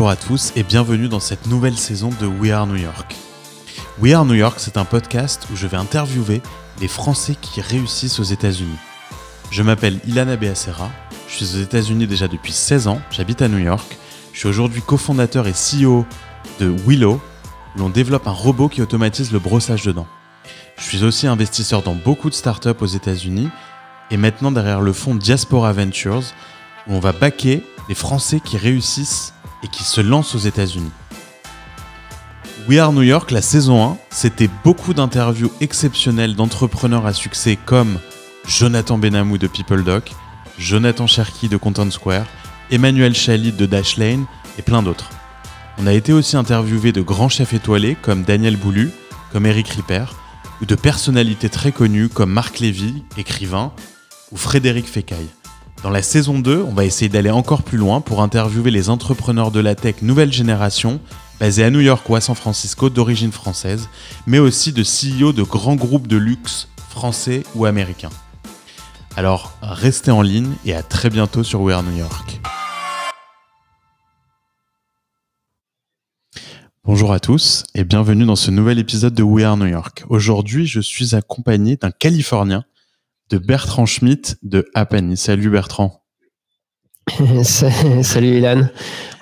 Bonjour à tous et bienvenue dans cette nouvelle saison de We Are New York. We Are New York, c'est un podcast où je vais interviewer les Français qui réussissent aux États-Unis. Je m'appelle Ilana Beacera, je suis aux États-Unis déjà depuis 16 ans, j'habite à New York. Je suis aujourd'hui cofondateur et CEO de Willow, où l'on développe un robot qui automatise le brossage de dents. Je suis aussi investisseur dans beaucoup de startups aux États-Unis et maintenant derrière le fonds Diaspora Ventures, où on va baquer les Français qui réussissent et qui se lancent aux États-Unis. We Are New York, la saison 1, c'était beaucoup d'interviews exceptionnelles d'entrepreneurs à succès comme Jonathan Benamou de PeopleDoc, Jonathan Cherky de Content Square, Emmanuel Chalit de Dashlane et plein d'autres. On a été aussi interviewé de grands chefs étoilés comme Daniel Boulu, comme Eric Ripper, ou de personnalités très connues comme Marc Lévy, écrivain, ou Frédéric Fécaille. Dans la saison 2, on va essayer d'aller encore plus loin pour interviewer les entrepreneurs de la tech nouvelle génération, basés à New York ou à San Francisco d'origine française, mais aussi de CEO de grands groupes de luxe français ou américains. Alors, restez en ligne et à très bientôt sur We Are New York. Bonjour à tous et bienvenue dans ce nouvel épisode de We Are New York. Aujourd'hui, je suis accompagné d'un Californien, de Bertrand Schmitt de Apani. Salut Bertrand. Salut Ilan.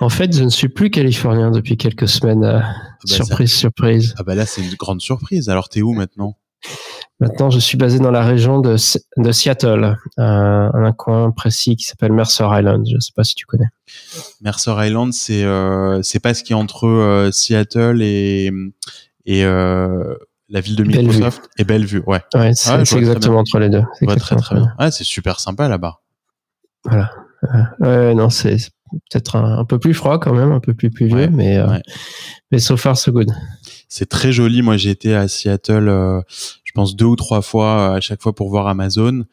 En fait, je ne suis plus californien depuis quelques semaines. Euh, ah bah surprise, surprise. Ah bah là, c'est une grande surprise. Alors, t'es où maintenant? Maintenant, je suis basé dans la région de, de Seattle, euh, un coin précis qui s'appelle Mercer Island. Je ne sais pas si tu connais. Mercer Island, c'est euh, c'est pas ce qui est entre euh, Seattle et et la ville de Microsoft et Bellevue. Ouais. ouais c'est exactement entre les deux. Ouais, très très bien. Ah, c'est super sympa là-bas. Voilà. Ouais, non, c'est peut-être un, peu plus froid quand même, un peu plus pluvieux, mais euh, mais so far so good. C'est très joli. Moi, j'ai été à Seattle, euh, je pense deux ou trois fois à chaque fois pour voir Amazon.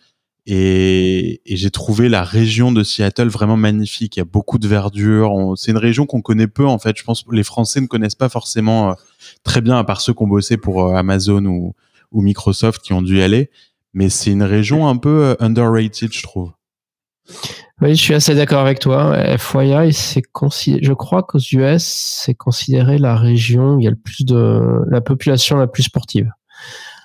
Et, et j'ai trouvé la région de Seattle vraiment magnifique. Il y a beaucoup de verdure. C'est une région qu'on connaît peu en fait. Je pense que les Français ne connaissent pas forcément euh, très bien, à part ceux qui ont bossé pour Amazon ou, Microsoft qui ont dû y aller. Mais c'est une région un peu underrated, je trouve. Oui, je suis assez d'accord avec toi. FYI, c'est je crois qu'aux US, c'est considéré la région où il y a le plus de la population la plus sportive.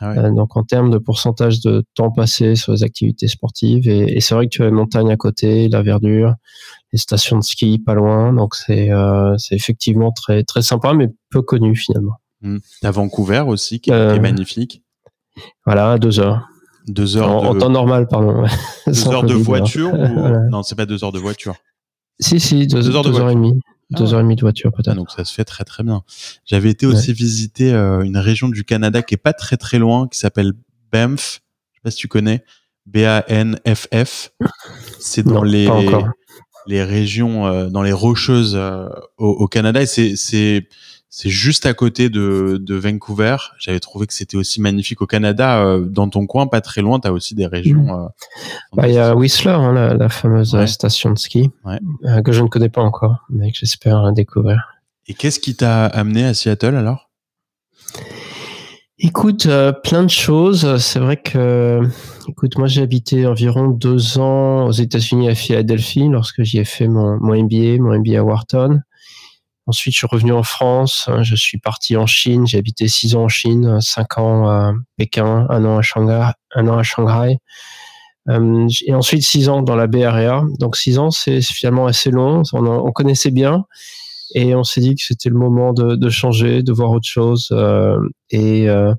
Ah euh, donc en termes de pourcentage de temps passé sur les activités sportives, et, c'est vrai que tu as les montagnes à côté, la verdure, les stations de ski pas loin, donc c'est euh, c'est effectivement très très sympa, mais peu connu finalement. Mmh. À Vancouver aussi, qui est euh, magnifique. Voilà, deux heures. Deux heures en, temps normal, pardon. Deux heures de voiture ou... Non, c'est pas deux heures de voiture. Si, si, deux, heures, de heures et demie. Deux ah. heures et demie de voiture peut-être. Ah, donc ça se fait très très bien. J'avais été aussi visiter euh, une région du Canada qui est pas très très loin, qui s'appelle Banff. Je sais pas si tu connais. B-A-N-F-F. C'est dans les les régions, euh, dans les rocheuses euh, au, au, Canada. Et c'est c'est juste à côté de, de Vancouver. J'avais trouvé que c'était aussi magnifique au Canada. Euh, dans ton coin, pas très loin, tu as aussi des régions. Mm. Euh, bah, il y a Whistler, hein, la, fameuse station de ski, euh, que je ne connais pas encore, mais que j'espère découvrir. Et qu'est-ce qui t'a amené à Seattle alors? Écoute, plein de choses. C'est vrai que, écoute, moi j'ai habité environ deux ans aux États-Unis à Philadelphie lorsque j'y ai fait mon, mon MBA, mon MBA à Wharton. Ensuite, je suis revenu en France. Je suis parti en Chine. J'ai habité six ans en Chine, cinq ans à Pékin, un an à Shanghai, un an à Shanghai. Euh, et ensuite six ans dans la Bay Area. Donc six ans, c'est finalement assez long. On, connaissait bien et on s'est dit que c'était le moment de, changer, de voir autre chose. Euh, et euh,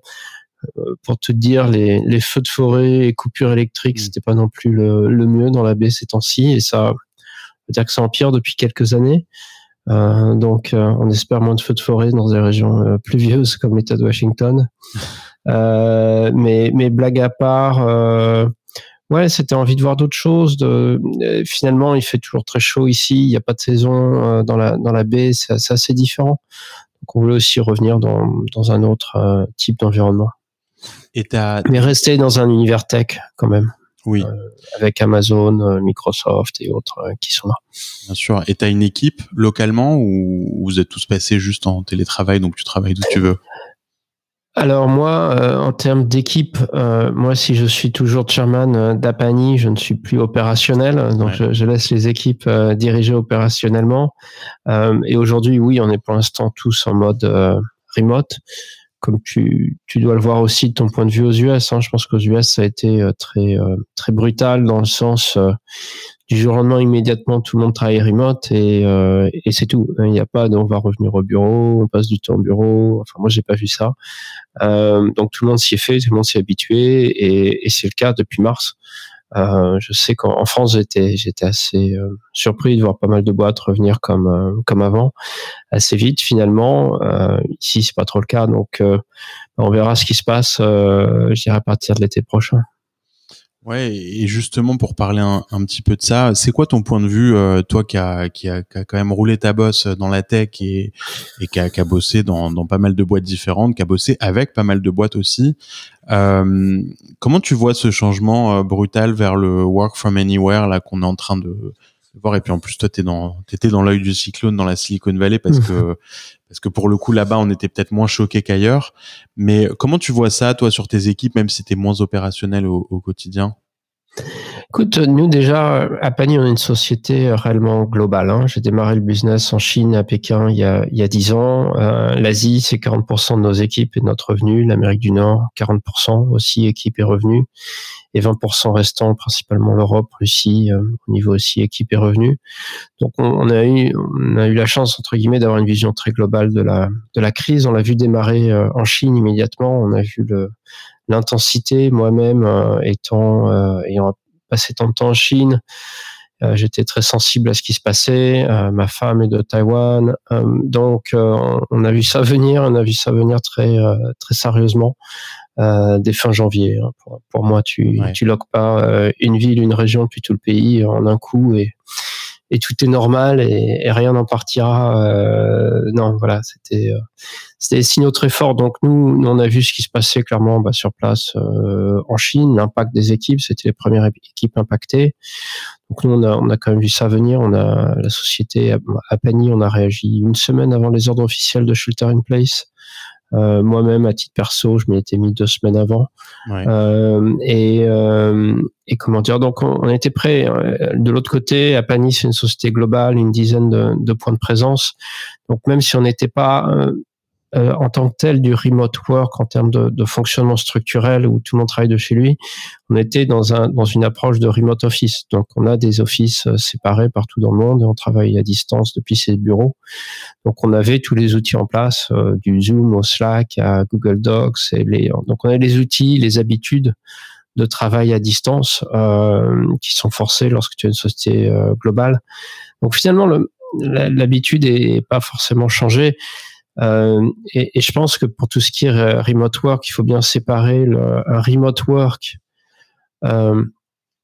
pour te dire, les, feux de forêt et coupures électriques, mmh. c'était pas non plus le, le mieux dans la baie ces temps-ci. Et ça, on peut dire que ça empire depuis quelques années. Euh, donc, euh, on espère moins de feux de forêt dans des régions euh, pluvieuses comme l'État de Washington. mais, mais blague à part, ouais, c'était envie de voir d'autres choses. De, finalement, il fait toujours très chaud ici. Il n'y a pas de saison dans la dans la baie. C'est assez différent. Donc, on voulait aussi revenir dans dans un autre type d'environnement. Et mais rester dans un univers tech quand même. Oui. Euh, avec Amazon, euh, Microsoft et autres euh, qui sont là. Bien sûr. Et tu as une équipe localement ou vous êtes tous passés juste en télétravail, donc tu travailles d'où tu veux? Alors moi, euh, en termes d'équipe, euh, moi si je suis toujours chairman d'Apani, je ne suis plus opérationnel, donc je, laisse les équipes diriger opérationnellement. et aujourd'hui, oui, on est pour l'instant tous en mode remote, comme tu, tu dois le voir aussi de ton point de vue aux US. Hein. je pense qu'aux US, ça a été très très brutal dans le sens du jour au lendemain, immédiatement, tout le monde travaille remote et, euh, et c'est tout. Il n'y a pas de on va revenir au bureau, on passe du temps au bureau. Enfin, moi, j'ai pas vu ça. Euh, donc, tout le monde s'y est fait, tout le monde s'y est habitué et, et c'est le cas depuis mars. Euh, je sais qu'en France, j'étais j'étais assez euh, surpris de voir pas mal de boîtes revenir comme euh, comme avant, assez vite finalement. Ici, c'est pas trop le cas, donc on verra ce qui se passe. je dirais à partir de l'été prochain. Ouais, et justement pour parler un, petit peu de ça, c'est quoi ton point de vue, euh, toi qui a, qui, a, qui a quand même roulé ta bosse dans la tech et, et qui, a, qui a bossé dans, dans pas mal de boîtes différentes, qui a bossé avec pas mal de boîtes aussi. Euh, comment tu vois ce changement euh, brutal vers le work from anywhere là qu'on est en train de, voir Et puis en plus, toi, t'es dans, t'étais dans l'œil du cyclone dans la Silicon Valley parce que parce que pour le coup là-bas, on était peut-être moins choqué qu'ailleurs. Mais comment tu vois ça, toi, sur tes équipes, même si t'es moins opérationnel au, au quotidien? Écoute, nous déjà, à Pani, on est une société réellement globale. Hein. J'ai démarré le business en Chine, à Pékin, il y a, il y a 10 ans. Euh, L'Asie, c'est 40% de nos équipes et de notre revenu. L'Amérique du Nord, 40% aussi équipe et revenu et 20% restant principalement l'Europe, Russie, euh, au niveau aussi équipe et revenu. Donc on, a eu on a eu la chance entre guillemets d'avoir une vision très globale de la de la crise. On l'a vu démarrer euh, en Chine immédiatement. On a vu le l'intensité. Moi-même euh, étant ayant passé tant de temps en Chine. J'étais très sensible à ce qui se passait. ma femme est de Taïwan, donc on a vu ça venir. On a vu ça venir très très sérieusement. Euh, dès fin janvier. Hein. Pour, moi, tu ouais. tu loques pas euh, une ville, une région depuis tout le pays en un coup et et tout est normal et, rien n'en partira. Euh, non, voilà, c'était c'était des signaux très forts. Donc nous, nous, on a vu ce qui se passait clairement bah, sur place en Chine, l'impact des équipes, c'était les premières équipes impactées. Donc nous, on a, on a quand même vu ça venir. On a la société à Pani, on a réagi une semaine avant les ordres officiels de shelter in place. Euh, moi-même, à titre perso, je m'y étais mis deux semaines avant. Euh, et, euh, et, comment dire Donc, on, était prêt. De l'autre côté, à Panis, c'est une société globale, une dizaine de, de, points de présence. Donc, même si on n'était pas euh, en tant que tel du remote work en termes de, de, fonctionnement structurel où tout le monde travaille de chez lui, on était dans, un, dans une approche de remote office. Donc on a des offices euh, séparés partout dans le monde et on travaille à distance depuis ces bureaux. Donc on avait tous les outils en place, euh, du Zoom au Slack à Google Docs. Et les, donc on a les outils, les habitudes de travail à distance euh, qui sont forcés lorsque tu as une société globale. Donc finalement, l'habitude n'est pas forcément changée. Euh, et, je pense que pour tout ce qui est remote work, il faut bien séparer un remote work euh,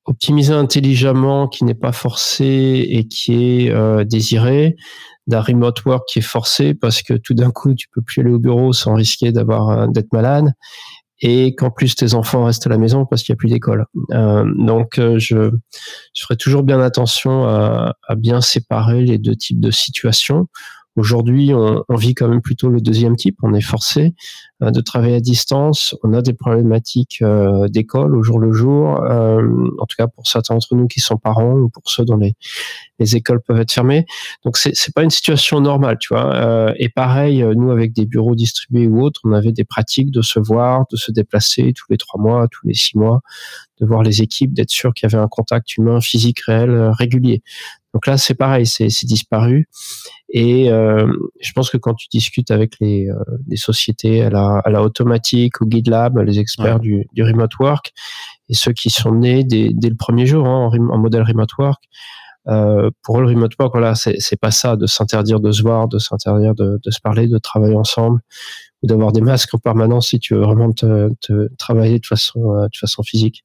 optimisé intelligemment, qui n'est pas forcé et qui est euh, désiré, d'un remote work qui est forcé parce que tout d'un coup tu peux plus aller au bureau sans risquer d'avoir d'être malade et qu'en plus tes enfants restent à la maison parce qu'il n'y a plus d'école. Donc je, ferai toujours bien attention à, bien séparer les deux types de situations Aujourd'hui, on, on, vit quand même plutôt le deuxième type. On est forcé euh, de travailler à distance. On a des problématiques euh, d'école au jour le jour. Euh, en tout cas, pour certains d'entre nous qui sont parents ou pour ceux dont les, les écoles peuvent être fermées. Donc, c'est c'est pas une situation normale, tu vois. et pareil, nous avec des bureaux distribués ou autres, on avait des pratiques de se voir, de se déplacer tous les trois mois, tous les six mois, de voir les équipes, d'être sûr qu'il y avait un contact humain, physique réel, régulier. Donc là, c'est pareil, c'est disparu. Et euh, je pense que quand tu discutes avec les, euh, sociétés à la, à la automatique, au GitLab, les experts du, du, remote work, et ceux qui sont nés dès, dès le premier jour hein, en, en, modèle remote work, euh, pour le remote work, voilà, c'est pas ça de s'interdire de se voir, de s'interdire de, de, se parler, de travailler ensemble, ou d'avoir des masques en permanence si tu veux vraiment te, te travailler de façon, euh, de façon physique.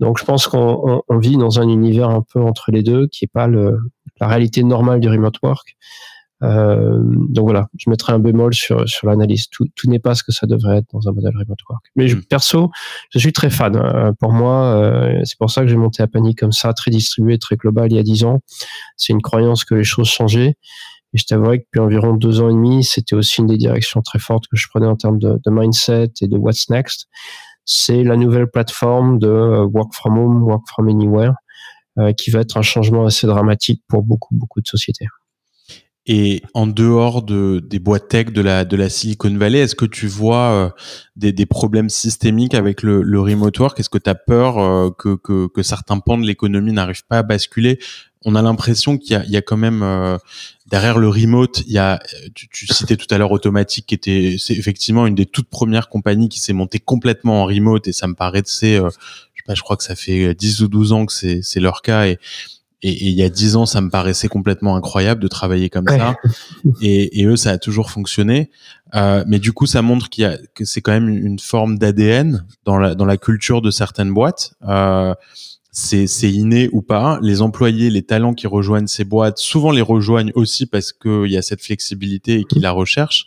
Donc, je pense qu'on on, vit dans un univers un peu entre les deux, qui est pas le, la réalité normale du remote work. Euh, donc voilà, je mettrai un bémol sur, sur l'analyse. Tout, tout n'est pas ce que ça devrait être dans un modèle remote work. Mais je, mm. perso, je suis très fan. Hein. Pour moi, euh, c'est pour ça que j'ai monté à Panique comme ça, très distribué, très global il y a dix ans. C'est une croyance que les choses changeaient. Et je t'avouerais que depuis environ deux ans et demi, c'était aussi une des directions très fortes que je prenais en termes de, de mindset et de what's next. C'est la nouvelle plateforme de euh, work from home, work from anywhere, euh, qui va être un changement assez dramatique pour beaucoup, beaucoup de sociétés. Et en dehors de, des boîtes tech de la, de la Silicon Valley, est-ce que tu vois euh, des, des, problèmes systémiques avec le, le remote work? Est-ce que tu as peur euh, que, que, que, certains pans de l'économie n'arrivent pas à basculer? On a l'impression qu'il y, y, a quand même euh, derrière le remote, il y a, tu, tu citais tout à l'heure Automatique, qui était effectivement une des toutes premières compagnies qui s'est montée complètement en remote, et ça me paraît, c'est, je sais pas, je crois que ça fait 10 ou 12 ans que c'est leur cas, et et, il y a dix ans, ça me paraissait complètement incroyable de travailler comme ça. Et, et, eux, ça a toujours fonctionné. Euh, mais du coup, ça montre qu'il y a que c'est quand même une forme d'ADN dans la dans la culture de certaines boîtes. Euh, c'est c'est inné ou pas. Les employés, les talents qui rejoignent ces boîtes, souvent les rejoignent aussi parce qu'il y a cette flexibilité et qu'ils la recherchent.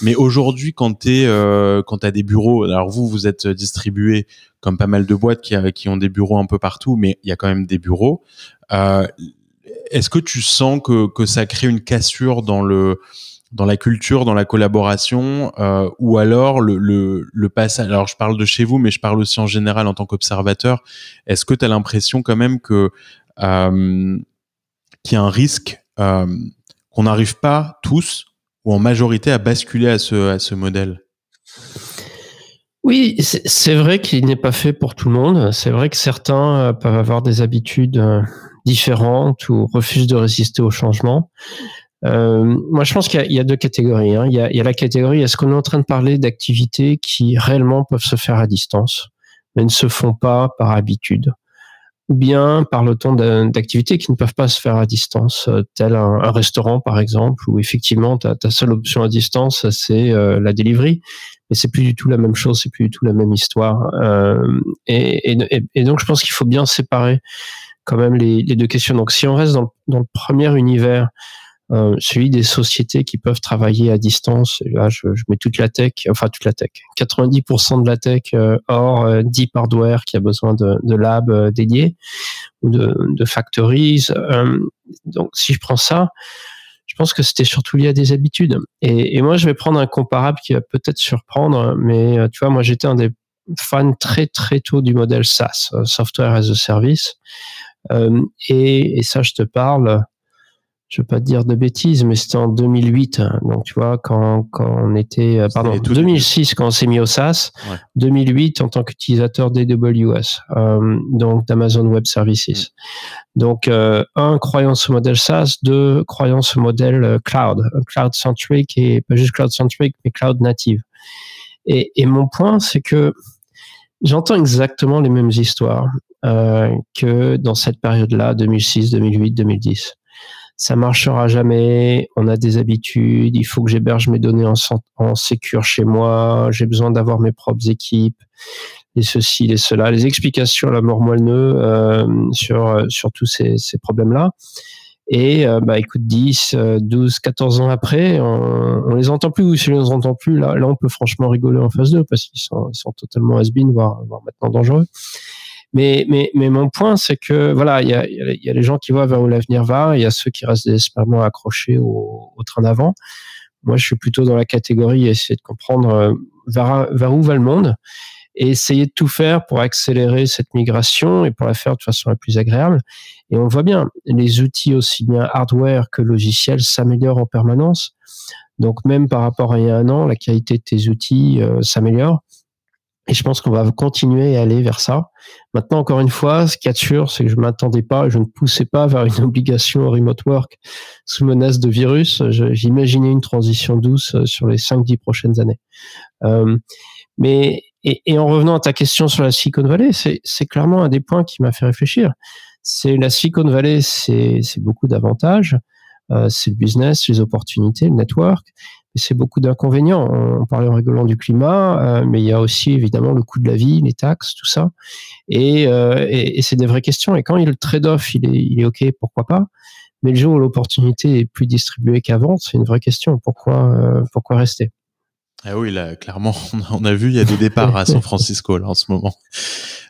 Mais aujourd'hui, quand tu euh, quand as des bureaux, alors vous, vous êtes distribué comme pas mal de boîtes qui, qui ont des bureaux un peu partout, mais il y a quand même des bureaux. Euh, Est-ce que tu sens que, que ça crée une cassure dans le dans la culture, dans la collaboration, euh, ou alors le, le, le passage. Alors je parle de chez vous, mais je parle aussi en général en tant qu'observateur. Est-ce que tu as l'impression quand même que euh, qu'il y a un risque euh, qu'on n'arrive pas tous ou en majorité à basculer à ce, à ce modèle? Oui, c'est vrai qu'il n'est pas fait pour tout le monde. C'est vrai que certains euh, peuvent avoir des habitudes euh, différentes ou refusent de résister au changement. Euh, moi, je pense qu'il y, y, a deux catégories. Hein. Il, y a, il, y a, la catégorie, est-ce qu'on est en train de parler d'activités qui réellement peuvent se faire à distance, mais ne se font pas par habitude? Ou bien par le temps d'activités qui ne peuvent pas se faire à distance, euh, tel un, restaurant par exemple, où effectivement ta, seule option à distance c'est euh, la delivery, mais c'est plus du tout la même chose, c'est plus du tout la même histoire. Euh, et, donc je pense qu'il faut bien séparer quand même les, deux questions. Donc si on reste dans le premier univers euh, celui des sociétés qui peuvent travailler à distance. là, je, je, mets toute la tech, enfin toute la tech, 90% de la tech euh, hors euh, deep hardware qui a besoin de, de labs euh, dédiés ou de, de factories. Euh, donc, si je prends ça, je pense que c'était surtout lié à des habitudes. Et, et, moi, je vais prendre un comparable qui va peut-être surprendre, mais tu vois, moi, j'étais un des fans très très tôt du modèle SaaS, Software as a Service. et, et ça, je te parle je veux pas dire de bêtises, mais c'était en 2008. Hein. Donc, tu vois, quand, quand on était, euh, pardon, 2006 quand on s'est mis au SaaS, ouais. 2008 en tant qu'utilisateur d'AWS, euh, donc d'Amazon Web Services. Donc, euh, un, croyance au modèle SaaS, deux, croyance au modèle euh, cloud, cloud centric et pas juste cloud centric, mais cloud native. Et, et mon point, c'est que j'entends exactement les mêmes histoires euh, que dans cette période-là, 2006, 2008, 2010 ça marchera jamais, on a des habitudes, il faut que j'héberge mes données en, en sécure chez moi, j'ai besoin d'avoir mes propres équipes, et ceci, et cela, les explications à la mort moelleux euh, sur, sur tous ces, ces problèmes-là. Et euh, bah écoute, 10, 12, 14 ans après, on, on les entend plus, ou si on les entend plus, là, là on peut franchement rigoler en face d'eux parce qu'ils sont, ils sont totalement has-been, voire, voire maintenant dangereux. Mais, mais, mais mon point, c'est que voilà, il y a, y a les gens qui voient vers où l'avenir va, il y a ceux qui restent désespérément accrochés au, au train d'avant. Moi, je suis plutôt dans la catégorie essayer de comprendre euh, vers, vers où va le monde et essayer de tout faire pour accélérer cette migration et pour la faire de façon la plus agréable. Et on voit bien, les outils aussi bien hardware que logiciels s'améliorent en permanence. Donc même par rapport à il y a un an, la qualité de tes outils euh, s'améliore. Et je pense qu'on va continuer à aller vers ça. Maintenant, encore une fois, ce qui est sûr, c'est que je m'attendais pas, je ne poussais pas vers une obligation au remote work sous menace de virus. J'imaginais une transition douce euh, sur les 5-10 prochaines années. Euh, mais et, et, en revenant à ta question sur la Silicon Valley, c'est clairement un des points qui m'a fait réfléchir. C'est la Silicon Valley, c'est beaucoup d'avantages. Euh, c'est le business, les opportunités, le network c'est beaucoup d'inconvénients. On parlait en rigolant du climat, euh, mais il y a aussi évidemment le coût de la vie, les taxes, tout ça. Et, euh, c'est des vraies questions. Et quand il, le trade-off, il est, il est OK, pourquoi pas? Mais le jour où l'opportunité est plus distribuée qu'avant, c'est une vraie question. Pourquoi, euh, pourquoi rester? Ah oui, là, clairement, on a vu, il y a des départs à San Francisco là en ce moment.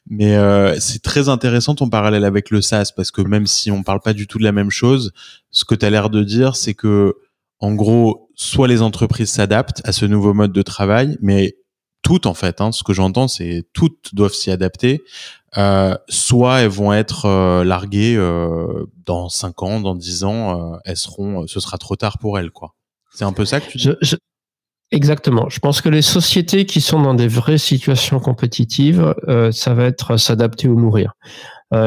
Mais c'est très intéressant ton parallèle avec le SaaS parce que même si on parle pas du tout de la même chose, ce que tu as l'air de dire, c'est que en gros, soit les entreprises s'adaptent à ce nouveau mode de travail, mais toutes en fait, hein, ce que j'entends, c'est toutes doivent s'y adapter. Euh, soit elles vont être euh, larguées euh, dans 5 ans, dans 10 ans, elles seront, ce sera trop tard pour elles, quoi. C'est un peu ça que tu dis? Exactement. Je pense que les sociétés qui sont dans des vraies situations compétitives, ça va être s'adapter ou mourir.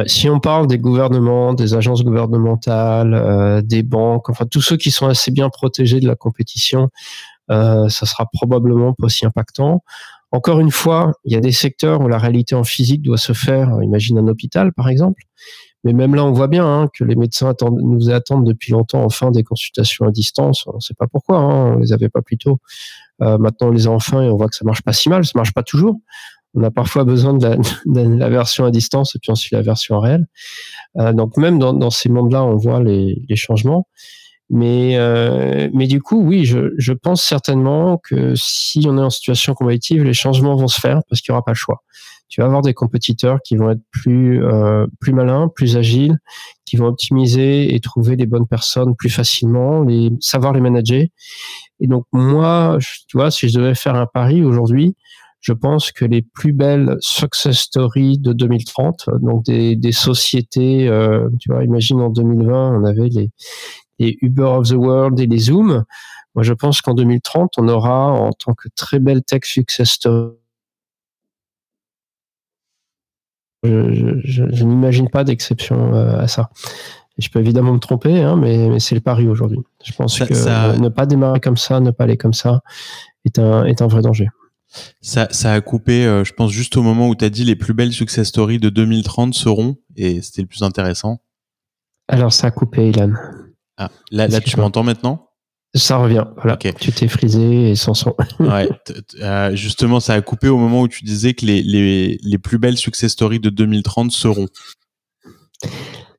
si on parle des gouvernements, des agences gouvernementales, des banques, enfin tous ceux qui sont assez bien protégés de la compétition, ça sera probablement pas aussi impactant. Encore une fois, il y a des secteurs où la réalité en physique doit se faire, imagine un hôpital par exemple, mais même là on voit bien hein, que les médecins nous attendent depuis longtemps enfin des consultations à distance, on ne sait pas pourquoi, hein, on les avait pas plus tôt. Euh, maintenant on les a enfin et on voit que ça marche pas si mal, ça marche pas toujours. On a parfois besoin de la, version à distance et puis ensuite la version réelle. Euh, donc même dans, ces mondes-là, on voit les changements. Mais, euh, mais du coup, oui, je, je, pense certainement que si on est en situation compétitive, les changements vont se faire parce qu'il n'y aura pas le choix. Tu vas avoir des compétiteurs qui vont être plus, euh, plus malins, plus agiles, qui vont optimiser et trouver les bonnes personnes plus facilement, les, savoir les manager. Et donc, moi, tu vois, si je devais faire un pari aujourd'hui, je pense que les plus belles success stories de 2030, donc des, des sociétés, euh, tu vois, imagine en 2020, on avait les, les Uber of the World et les Zoom. Moi, je pense qu'en 2030, on aura en tant que très belle tech success story. Je, n'imagine pas d'exception euh, à ça. je peux évidemment me tromper, hein, mais, c'est le pari aujourd'hui. Je pense que ne pas démarrer comme ça, ne pas aller comme ça, est un, est un vrai danger. Ça, ça a coupé, euh, je pense, juste au moment où tu as dit les plus belles success stories de 2030 seront, et c'était le plus intéressant. Alors, ça a coupé, Ilan. Ah, là, là tu m'entends maintenant? Ça revient. Voilà. Tu t'es frisé et sans son. ouais. Euh, justement, ça a coupé au moment où tu disais que les, les, les plus belles success stories de 2030 seront.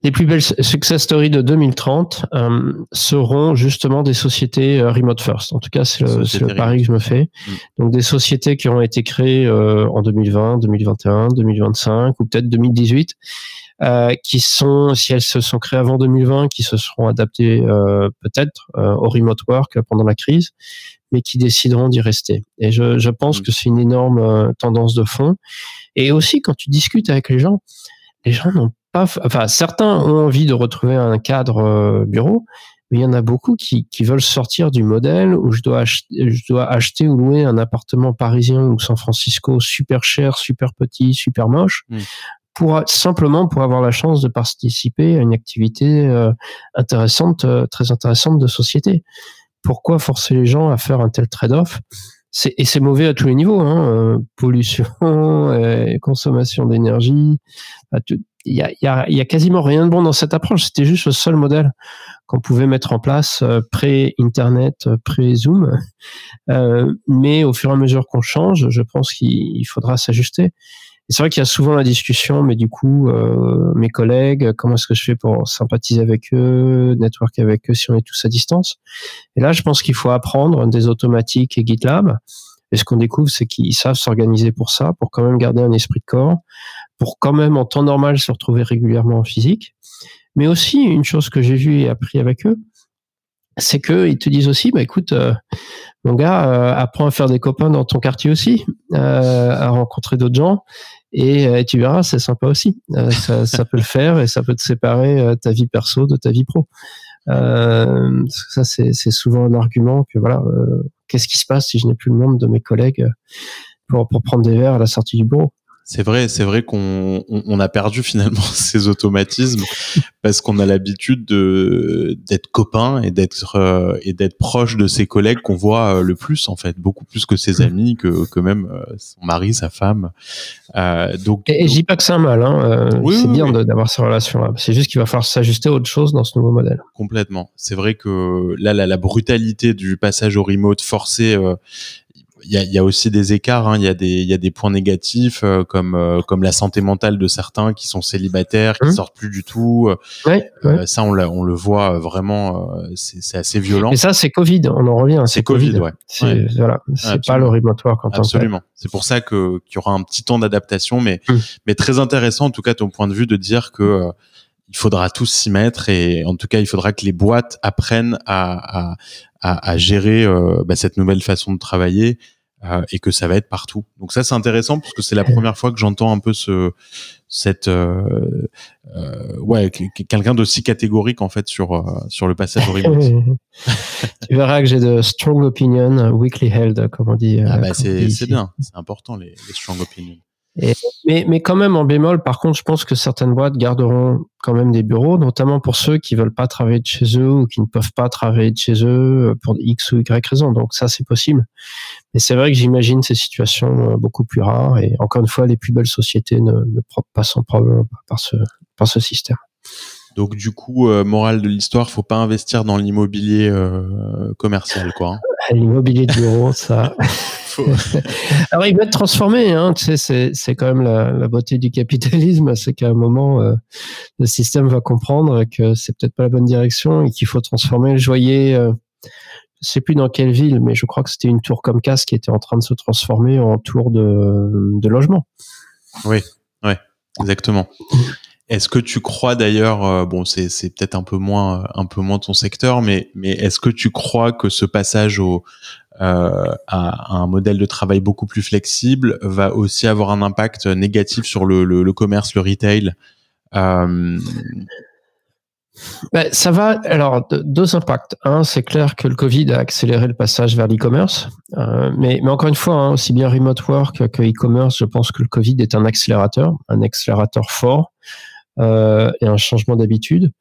Les plus belles success stories de 2030 euh, seront justement des sociétés euh, remote first. En tout cas, c'est le, le pari que je me fais. Mm. Donc des sociétés qui ont été créées en 2020, 2021, 2025 ou peut-être 2018 euh, qui sont, si elles se sont créées avant 2020, qui se seront adaptées euh, peut-être euh, au remote work pendant la crise, mais qui décideront d'y rester. Et je, je pense mm. que c'est une énorme tendance de fond. Et aussi, quand tu discutes avec les gens, les gens n'ont pas, enfin, certains ont envie de retrouver un cadre bureau, mais il y en a beaucoup qui, qui veulent sortir du modèle où je dois, acheter, je dois acheter ou louer un appartement parisien ou San Francisco super cher, super petit, super moche, mm pour simplement pour avoir la chance de participer à une activité euh, intéressante, euh, très intéressante de société. Pourquoi forcer les gens à faire un tel trade-off? Et c'est mauvais à tous les niveaux, hein, euh, pollution, consommation d'énergie. Il y a, y, a, y a, quasiment rien de bon dans cette approche. C'était juste le seul modèle qu'on pouvait mettre en place pré-internet, pré-zoom. mais au fur et à mesure qu'on change, je pense qu'il faudra s'ajuster c'est vrai qu'il y a souvent la discussion, mais du coup, euh, mes collègues, comment est-ce que je fais pour sympathiser avec eux, network avec eux si on est tous à distance Et là, je pense qu'il faut apprendre des automatiques et GitLab. Et ce qu'on découvre, c'est qu'ils savent s'organiser pour ça, pour quand même garder un esprit de corps, pour quand même en temps normal se retrouver régulièrement en physique. Mais aussi, une chose que j'ai vue et appris avec eux, c'est qu'ils te disent aussi, bah écoute, euh, mon gars, euh, apprends à faire des copains dans ton quartier aussi, euh, à rencontrer d'autres gens, et, tu verras, c'est sympa aussi. Ça, peut le faire et ça peut te séparer ta vie perso de ta vie pro. ça, c'est souvent un argument que voilà, qu'est-ce qui se passe si je n'ai plus le monde de mes collègues pour prendre des verres à la sortie du bureau? C'est vrai, c'est vrai qu'on on, a perdu finalement ces automatismes parce qu'on a l'habitude de d'être copain et d'être euh, et d'être proche de ses collègues qu'on voit euh, le plus en fait, beaucoup plus que ses amis, que que même euh, son mari, sa femme. donc et, je dis pas que c'est un mal, hein, c'est bien d'avoir ces relations-là. C'est juste qu'il va falloir s'ajuster à autre chose dans ce nouveau modèle. Complètement. C'est vrai que là, la, la brutalité du passage au remote forcé il y a, y a, aussi des écarts. Hein. Il y a des il y a des points négatifs euh, comme euh, comme la santé mentale de certains qui sont célibataires, qui mmh. sortent plus du tout. Ouais, ça, on, on le voit vraiment. c'est assez violent. Et ça, c'est Covid. On en revient. C'est COVID, COVID, ouais. C'est voilà. C'est pas le quand Absolument. C'est pour ça que qu'il y aura un petit temps d'adaptation, mais mmh. mais très intéressant en tout cas ton point de vue de dire que il faudra tous s'y mettre et en tout cas il faudra que les boîtes apprennent à, à, à, à gérer euh, bah, cette nouvelle façon de travailler euh, et que ça va être partout. Donc ça c'est intéressant parce que c'est la première fois que j'entends un peu ce cette euh, euh ouais quelqu'un d'aussi catégorique en fait sur euh, sur le passage au remote. tu verras que j'ai de strong opinion weekly held comme on dit. Ah bah c'est c'est bien, c'est important les, les strong opinions mais, mais quand même, en bémol, par contre, je pense que certaines boîtes garderont quand même des bureaux, notamment pour ceux qui veulent pas travailler de chez eux ou qui ne peuvent pas travailler de chez eux pour X ou Y raison. Donc ça, c'est possible. Mais c'est vrai que j'imagine ces situations euh, beaucoup plus rares. Et encore une fois, les plus belles sociétés ne, ne pas son problème par ce, par ce système. Donc du coup, euh, morale de l'histoire, faut pas investir dans l'immobilier euh, commercial, quoi. Hein. L'immobilier de bureau, ça. Alors, il va être transformé. Hein. Tu sais, c'est quand même la, la, beauté du capitalisme, c'est qu'à un moment, euh, le système va comprendre que c'est peut-être pas la bonne direction et qu'il faut transformer. Je voyais, euh, je sais plus dans quelle ville, mais je crois que c'était une tour comme casse qui était en train de se transformer en tour de, de logement. Oui, ouais, exactement. Est-ce que tu crois d'ailleurs, euh, bon, c'est, peut-être un peu moins, moins ton secteur, mais, est-ce que tu crois que ce passage au, euh, à, un modèle de travail beaucoup plus flexible va aussi avoir un impact négatif sur le, commerce, le retail euh... Ben, ça va. Alors, deux impacts. Un, c'est clair que le Covid a accéléré le passage vers l'e-commerce. Euh, mais, mais encore une fois, hein, aussi bien remote work que e-commerce, je pense que le Covid est un accélérateur, un accélérateur fort euh, et un changement d'habitude.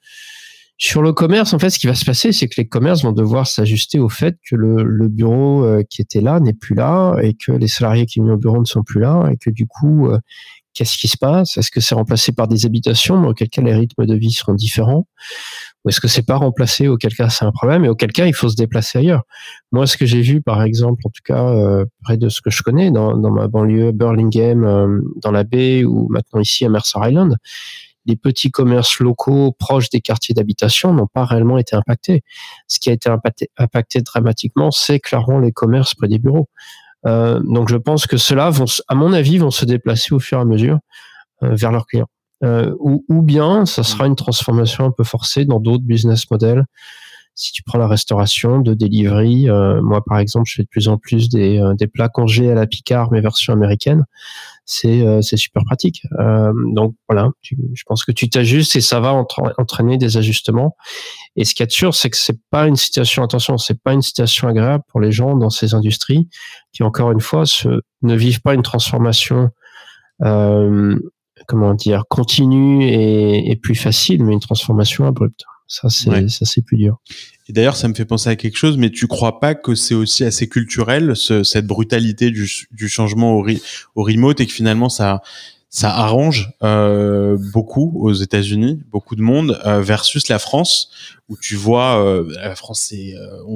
Sur le commerce, en fait, ce qui va se passer, c'est que les commerces vont devoir s'ajuster au fait que le, le bureau euh, qui était là n'est plus là et que les salariés qui viennent au bureau ne sont plus là et que du coup, euh, qu'est-ce qui se passe? Est-ce que c'est remplacé par des habitations, mais auquel cas les rythmes de vie seront différents? Ou est-ce que c'est pas remplacé, auquel cas c'est un problème et auquel cas il faut se déplacer ailleurs. Moi, ce que j'ai vu, par exemple, en tout cas euh, près de ce que je connais, dans, dans ma banlieue Burlingame, dans la baie ou maintenant ici à Mercer Island, les petits commerces locaux proches des quartiers d'habitation n'ont pas réellement été impactés. Ce qui a été impacté, dramatiquement, c'est clairement les commerces près des bureaux. Euh, donc je pense que ceux-là à mon avis, vont se déplacer au fur et à mesure euh, vers leurs clients. Euh, ou, bien ça sera une transformation un peu forcée dans d'autres business models. Si tu prends la restauration de delivery, moi par exemple, je fais de plus en plus des, des plats congés à la Picard, mais version américaine c'est euh, c'est super pratique. Euh, donc voilà, je pense que tu t'ajustes et ça va entraîner des ajustements. Et ce qui est sûr, c'est que c'est pas une situation, attention, c'est pas une situation agréable pour les gens dans ces industries qui, encore une fois, se, ne vivent pas une transformation, euh, comment dire, continue et, et, plus facile, mais une transformation abrupte. Ça, c'est ça, c'est plus dur. Et d'ailleurs, ça me fait penser à quelque chose, mais tu crois pas que c'est aussi assez culturel, ce, cette brutalité du, du changement au, au, remote, et que finalement ça, ça arrange euh, beaucoup aux États-Unis, beaucoup de monde, euh, versus la France, où tu vois, euh, la France, c'est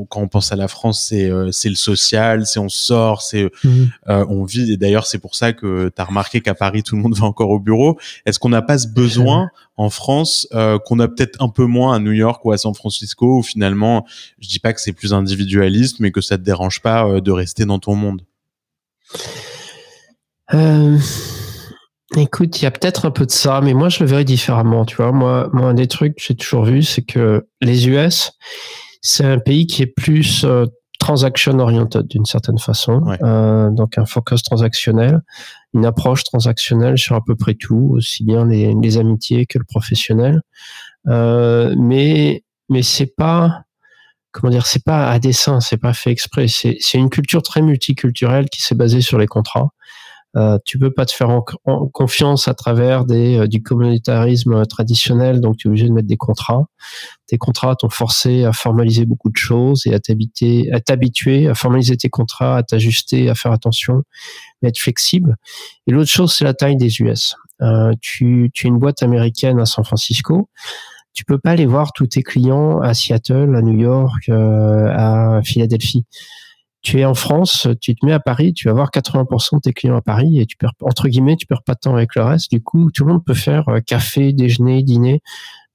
quand on pense à la France, c'est c'est le social, c'est on sort, c'est mhm. on vit. Et d'ailleurs, c'est pour ça que tu as remarqué qu'à Paris, tout le monde va encore au bureau. Est-ce qu'on n'a pas ce besoin en France qu'on a peut-être un peu moins à New York ou à San Francisco, où finalement, je dis pas que c'est plus individualiste, mais que ça te dérange pas de rester dans ton monde? Euh... Écoute, il y a peut-être un peu de ça, mais moi je le verrais différemment. Tu vois, moi, moi un des trucs que j'ai toujours vu, c'est que les US, c'est un pays qui est plus euh, transaction oriented d'une certaine façon, euh, donc un focus transactionnel, une approche transactionnelle sur à peu près tout, aussi bien les, les amitiés que le professionnel. Euh, mais mais c'est pas comment dire, c'est pas à dessein, c'est pas fait exprès. C'est une culture très multiculturelle qui s'est basée sur les contrats. Euh, tu peux pas te faire en, confiance à travers des, euh, du communautarisme traditionnel, donc tu es obligé de mettre des contrats. Tes contrats t'ont forcé à formaliser beaucoup de choses et à t'habituer, à t'habituer, à formaliser tes contrats, à t'ajuster, à faire attention, à être flexible. Et l'autre chose, c'est la taille des US. Euh, tu, tu es une boîte américaine à San Francisco. Tu peux pas aller voir tous tes clients à Seattle, à New York, euh, à Philadelphie tu es en France, tu te mets à Paris, tu vas avoir 80% de tes clients à Paris et tu perds, entre guillemets, tu perds pas de temps avec le reste. Du coup, tout le monde peut faire euh, café, déjeuner, dîner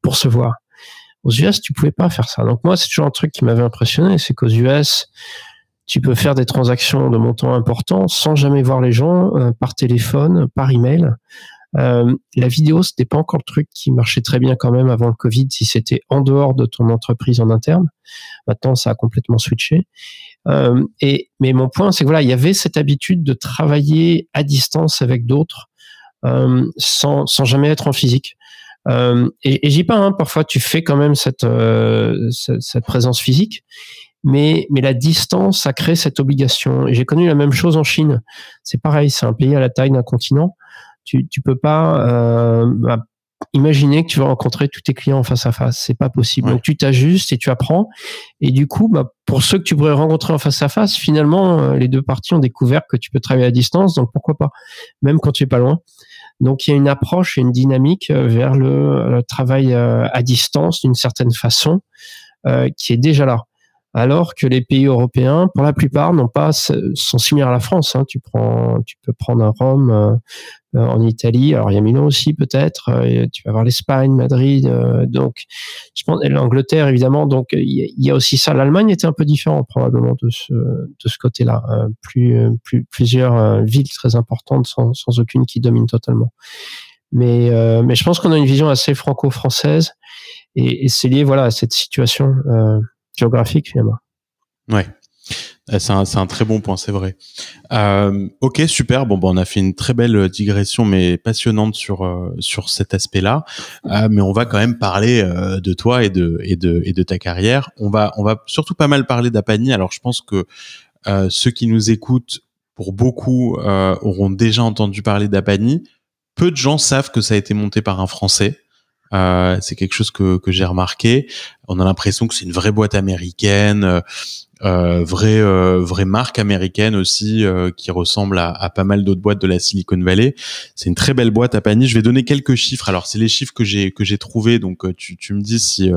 pour se voir. Aux US, tu pouvais pas faire ça. Donc moi, c'est toujours un truc qui m'avait impressionné, c'est qu'aux US, tu peux faire des transactions de montant important sans jamais voir les gens, euh, par téléphone, par email. Euh, la vidéo, c'était pas encore le truc qui marchait très bien quand même avant le Covid, si c'était en dehors de ton entreprise en interne. Maintenant, ça a complètement switché. Euh, et mais mon point, c'est que voilà, il y avait cette habitude de travailler à distance avec d'autres, euh, sans, sans jamais être en physique. Euh, et, et j'y pas, hein, parfois tu fais quand même cette, euh, cette, cette présence physique, mais, mais la distance, ça crée cette obligation. Et j'ai connu la même chose en Chine. C'est pareil, c'est un pays à la taille d'un continent. Tu, tu peux pas euh, bah, imaginer que tu vas rencontrer tous tes clients en face à face. C'est pas possible. Donc tu t'ajustes et tu apprends. Et du coup, bah, pour ceux que tu pourrais rencontrer en face à face, finalement, euh, les deux parties ont découvert que tu peux travailler à distance. Donc pourquoi pas, même quand tu es pas loin. Donc il y a une approche et une dynamique euh, vers le, le travail euh, à distance d'une certaine façon euh, qui est déjà là alors que les pays européens, pour la plupart, n'ont pas sont similaires à la France. Hein. Tu prends, tu peux prendre un Rome euh, euh, en Italie. Alors il y a Milan aussi peut-être. Euh, tu vas voir l'Espagne, Madrid. donc je pense l'Angleterre évidemment. Donc il y, a aussi ça. L'Allemagne était un peu différent probablement de ce de ce côté-là. plus, plus plusieurs villes très importantes sans, sans aucune qui domine totalement. Mais mais je pense qu'on a une vision assez franco-française et, et c'est lié voilà à cette situation géographique. Ouais. Euh, c'est un, très bon point, c'est vrai. Euh, ok, super. Bon, bon, on a fait une très belle digression, mais passionnante sur euh, cet aspect-là. Euh, mais on va quand même parler euh, de toi et de ta carrière. On va on va surtout pas mal parler d'Apani. Alors, je pense que ceux qui nous écoutent, pour beaucoup, auront déjà entendu parler d'Apani. Peu de gens savent que ça a été monté par un Français. Euh, c'est quelque chose que, que j'ai remarqué. On a l'impression que c'est une vraie boîte américaine, euh, euh vraie euh, vraie marque américaine aussi euh, qui ressemble à, à, pas mal d'autres boîtes de la Silicon Valley. C'est une très belle boîte à panier. Je vais donner quelques chiffres. Alors c'est les chiffres que j'ai que j'ai trouvé. Donc tu, tu me dis si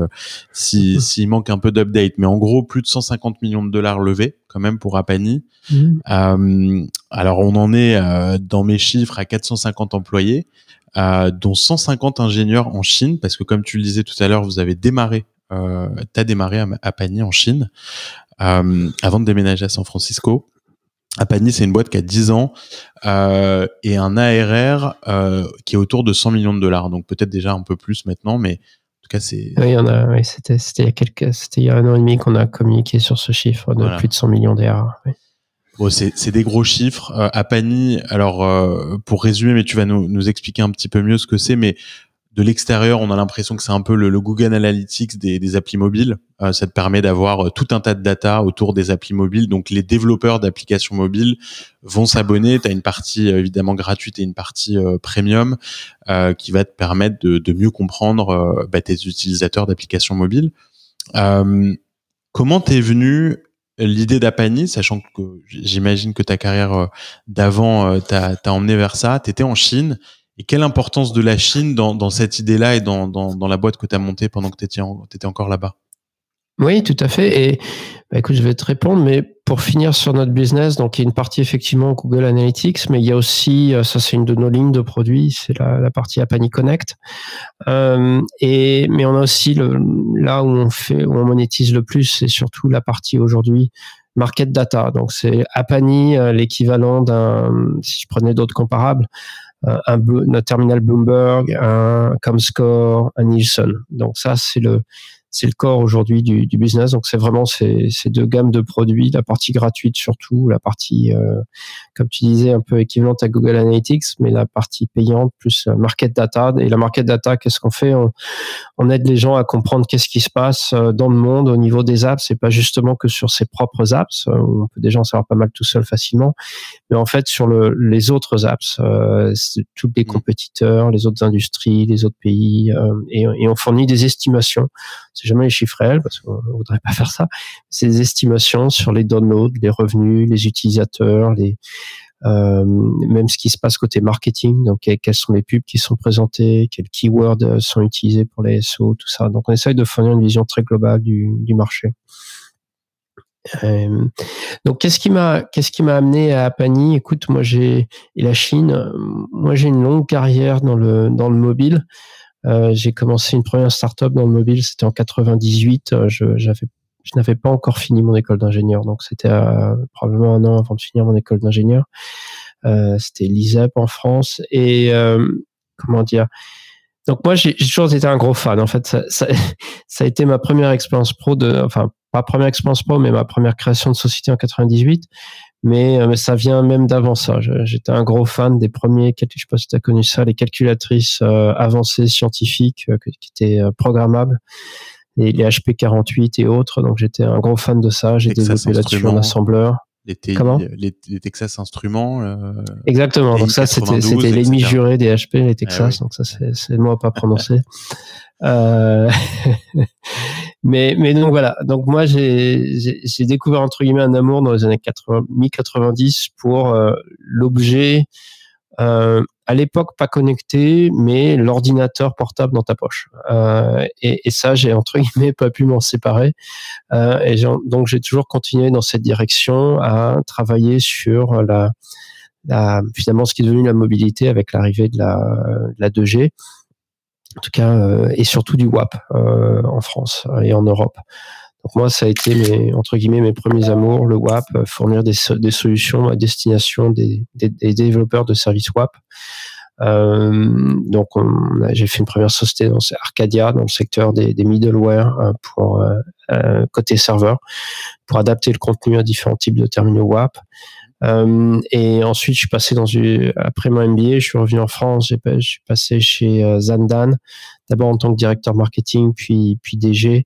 si mhm. s'il manque un peu d'update. Mais en gros plus de 150 millions de dollars levés quand même pour Apani. Mmh. alors on en est dans mes chiffres à 450 employés euh, dont 150 ingénieurs en Chine, parce que comme tu le disais tout à l'heure, vous avez démarré, euh, tu as démarré à, à Pagny en Chine, euh, avant de déménager à San Francisco. À Pagny, c'est une boîte qui a 10 ans euh, et un ARR euh, qui est autour de 100 millions de dollars, donc peut-être déjà un peu plus maintenant, mais en tout cas, c'est. Oui, on a, oui, c'était, c'était il y a quelques, c'était il y a un an et demi qu'on a communiqué sur ce chiffre de plus de 100 millions d'ARR. Oui. Bon, c'est des gros chiffres. Euh, Pani, alors euh, pour résumer, mais tu vas nous, nous, expliquer un petit peu mieux ce que c'est, mais de l'extérieur, on a l'impression que c'est un peu le, le, Google Analytics des, des applis mobiles. Euh, ça te permet d'avoir euh, tout un tas de data autour des applis mobiles. Donc les développeurs d'applications mobiles vont s'abonner. Tu as une partie évidemment gratuite et une partie premium qui va te permettre de, de mieux comprendre bah, tes utilisateurs d'applications mobiles. comment t'es venu l'idée d'Apani, sachant que j'imagine que ta carrière euh, d'avant euh, t'a emmené vers ça, tu étais en Chine. Et quelle importance de la Chine dans, dans cette idée-là et dans, dans, dans, la boîte que tu as montée pendant que tu encore là-bas? Oui, tout à fait. Et bah, écoute, je vais te répondre, mais pour finir sur notre business, donc il y a une partie effectivement Google Analytics, mais il y a aussi, euh, ça c'est une de nos lignes de produits, c'est la, partie Apani Connect. Euh, et mais on a aussi le, là où on fait, où on monétise le plus, c'est surtout la partie aujourd'hui market data. Donc c'est Apani, euh, l'équivalent d'un, si je prenais d'autres comparables, un, un, terminal Bloomberg, un Comscore, un Nielsen. Donc ça c'est le c'est le corps aujourd'hui du, du, business. Donc c'est vraiment ces, ces, deux gammes de produits, la partie gratuite surtout, la partie, euh, comme tu disais, un peu équivalente à Google Analytics, mais la partie payante plus market data. Et la market data, qu'est-ce qu'on fait? On, on, aide les gens à comprendre qu'est-ce qui se passe euh, dans le monde au niveau des apps. C'est pas justement que sur ses propres apps, euh, on peut déjà en savoir pas mal tout seul facilement, mais en fait sur le, les autres apps, euh, tous les mmh. compétiteurs, les autres industries, les autres pays, euh, et, et on fournit des estimations c'est jamais les chiffres réels parce qu'on ne voudrait pas faire ça. C'est des estimations sur les downloads, les revenus, les utilisateurs, les euh, même ce qui se passe côté marketing. Donc quelles sont les pubs qui sont présentées, quels keywords euh, sont utilisés pour les SEO, tout ça. Donc on essaye de fournir une vision très globale du, marché. donc qu'est-ce qui m'a qu'est-ce qui m'a amené à Apani? Écoute, moi j'ai et la Chine, moi j'ai une longue carrière dans le dans le mobile. Euh, j'ai commencé une première startup dans le mobile, c'était en 98. Je j'avais je n'avais pas encore fini mon école d'ingénieur, donc c'était euh, probablement un an avant de finir mon école d'ingénieur. Euh, c'était l'ISEP en France et comment dire donc moi j'ai toujours été un gros fan en fait ça, ça, ça a été ma première expérience pro de enfin pas première expérience pro mais ma première création de société en 98 mais, mais ça vient même d'avant ça j'étais un gros fan des premiers je sais pas si tu as connu ça les calculatrices euh, avancées scientifiques euh, qui étaient euh, programmables les, les HP48 et autres donc j'étais un gros fan de ça j'ai développé là-dessus en assembleur les, Comment? les, Texas Instruments. Euh, Exactement. Donc ça, c'était l'ennemi juré des HP, les Texas. Ah donc ça, c'est le mot à pas prononcer. euh... mais donc voilà. Donc moi, j'ai découvert entre guillemets un amour dans les années 80, mi 90 pour euh, l'objet euh, à l'époque pas connecté, mais l'ordinateur portable dans ta poche. Euh, et, ça, j'ai entre guillemets pas pu m'en séparer. Et donc j'ai toujours continué dans cette direction à travailler sur la, finalement ce qui est devenu la mobilité avec l'arrivée de la, de la 2G. En tout cas, euh, et surtout du WAP euh, en France et en Europe. Donc moi, ça a été mes, entre guillemets mes premiers amours, le WAP, euh, fournir des, des solutions à destination des, des, développeurs de services WAP. Donc j'ai fait une première société dans Arcadia, dans le secteur des, des middleware pour côté serveur, pour adapter le contenu à différents types de terminaux WAP. Euh, et ensuite, je suis passé dans une, après mon MBA, je suis revenu en France, je suis passé chez Zandan, d'abord en tant que directeur marketing, puis puis DG.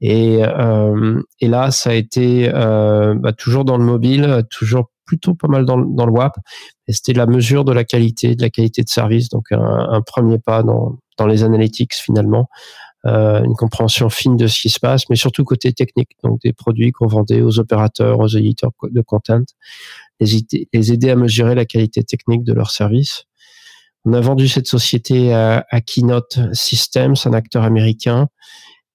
Et, euh, et là, ça a été euh, bah, toujours dans le mobile, toujours plutôt pas mal dans, dans le WAP. Et c'était la mesure de la qualité, de la qualité de service, donc un, un premier pas dans, dans les analytics finalement. Euh, une compréhension fine de ce qui se passe, mais surtout côté technique, donc des produits qu'on vendait aux opérateurs, aux éditeurs de content, les, aider à mesurer la qualité technique de leurs services. On a vendu cette société à, Keynote Systems, un acteur américain,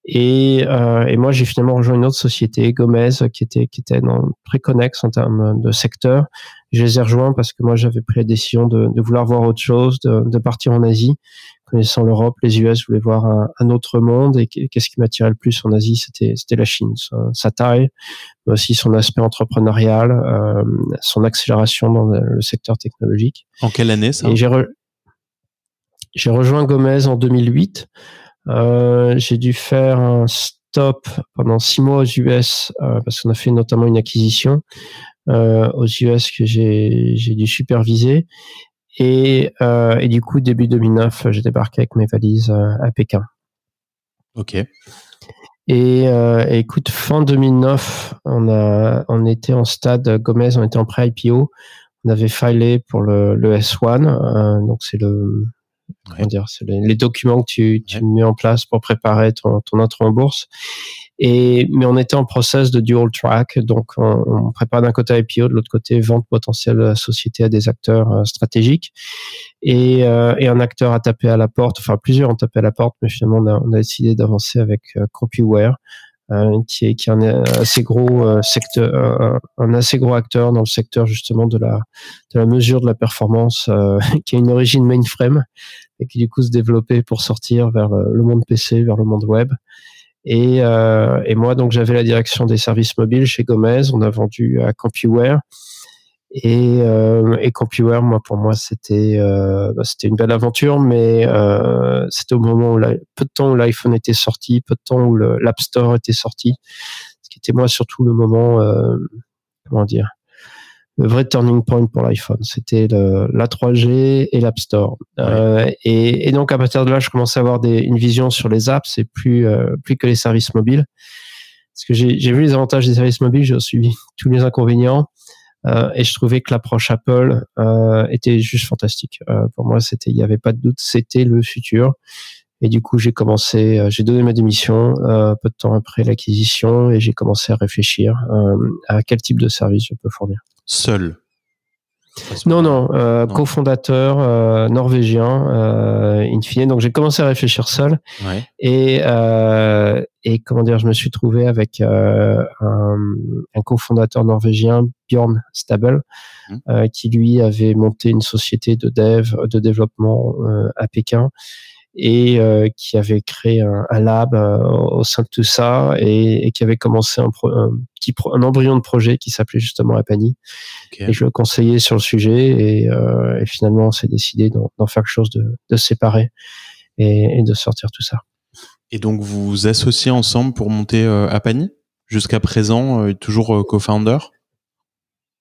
et, euh, et moi, j'ai finalement rejoint une autre société, Gomez, qui était très connexe en termes de secteur. Je les ai rejoints parce que moi, j'avais pris la décision de, vouloir voir autre chose, de partir en Asie. Connaissant l'Europe, les US, je voulais voir un, un autre monde. Et qu'est-ce qui m'attirait le plus en Asie, c'était c'était la Chine, sa, sa, taille, mais aussi son aspect entrepreneurial, euh, son accélération dans le, secteur technologique. En quelle année ça? J'ai re... rejoint Gomez en 2008. Euh, j'ai dû faire un stop pendant six mois aux US euh, parce qu'on a fait notamment une acquisition euh, aux US que j'ai dû superviser. Et, euh, et, du coup, début 2009, j'ai débarqué avec mes valises euh, à Pékin. Ok. Et euh, écoute, fin 2009, on a, on était en stade Gomez, on était en pré-IPO. On avait filé pour le, le S1, donc c'est le, dire, c'est les, documents que tu, tu mets en place pour préparer ton, ton entrée en bourse. Et, mais on était en process de dual track, donc on, on prépare d'un côté IPO, de l'autre côté vente potentielle de la société à des acteurs euh, stratégiques. Et, euh, et, un acteur a tapé à la porte, enfin plusieurs ont tapé à la porte, mais finalement on a, on a décidé d'avancer avec euh, euh, qui est qui est un assez gros euh, secteur, un assez gros acteur dans le secteur justement de la de la mesure de la performance, qui a une origine mainframe et qui du coup se développait pour sortir vers le, monde PC, vers le monde web. Et, euh, et moi, donc, j'avais la direction des services mobiles chez Gomez. On a vendu à CompuWare. Et, euh, et CompuWare, moi, pour moi, c'était euh, bah, une belle aventure, mais euh, c'était au moment où peu de temps où l'iPhone était sorti, peu de temps où l'App Store était sorti, ce qui était moi surtout le moment, euh, comment dire, le vrai turning point pour l'iPhone. C'était la 3G et l'App Store. Euh, et, et, donc à partir de là, je commençais à avoir des, une vision sur les apps et plus euh, plus que les services mobiles. Parce que j'ai vu les avantages des services mobiles, j'ai suivi tous les inconvénients. Euh, et je trouvais que l'approche Apple euh, était juste fantastique. Euh, pour moi, c'était, il n'y avait pas de doute, c'était le futur. Et du coup, j'ai commencé, euh, j'ai donné ma démission peu de temps après l'acquisition et j'ai commencé à réfléchir à quel type de service je peux fournir seul Non, non, euh, cofondateur euh, norvégien, euh, in fine. Donc j'ai commencé à réfléchir seul. Ouais. Et, euh, et comment dire, je me suis trouvé avec euh, un, un cofondateur norvégien, Bjorn Stabel, mmh. qui lui avait monté une société de dev, de développement à Pékin et euh, qui avait créé un, un lab euh, au sein de tout ça et, et qui avait commencé un, un petit un embryon de projet qui s'appelait justement Apani. Okay. Et je le conseillais sur le sujet et, euh, et finalement on s'est décidé d'en faire quelque chose de, de séparé et, et, de sortir tout ça. Et donc vous vous associez ensemble pour monter euh, Apani? Jusqu'à présent, toujours co-founder?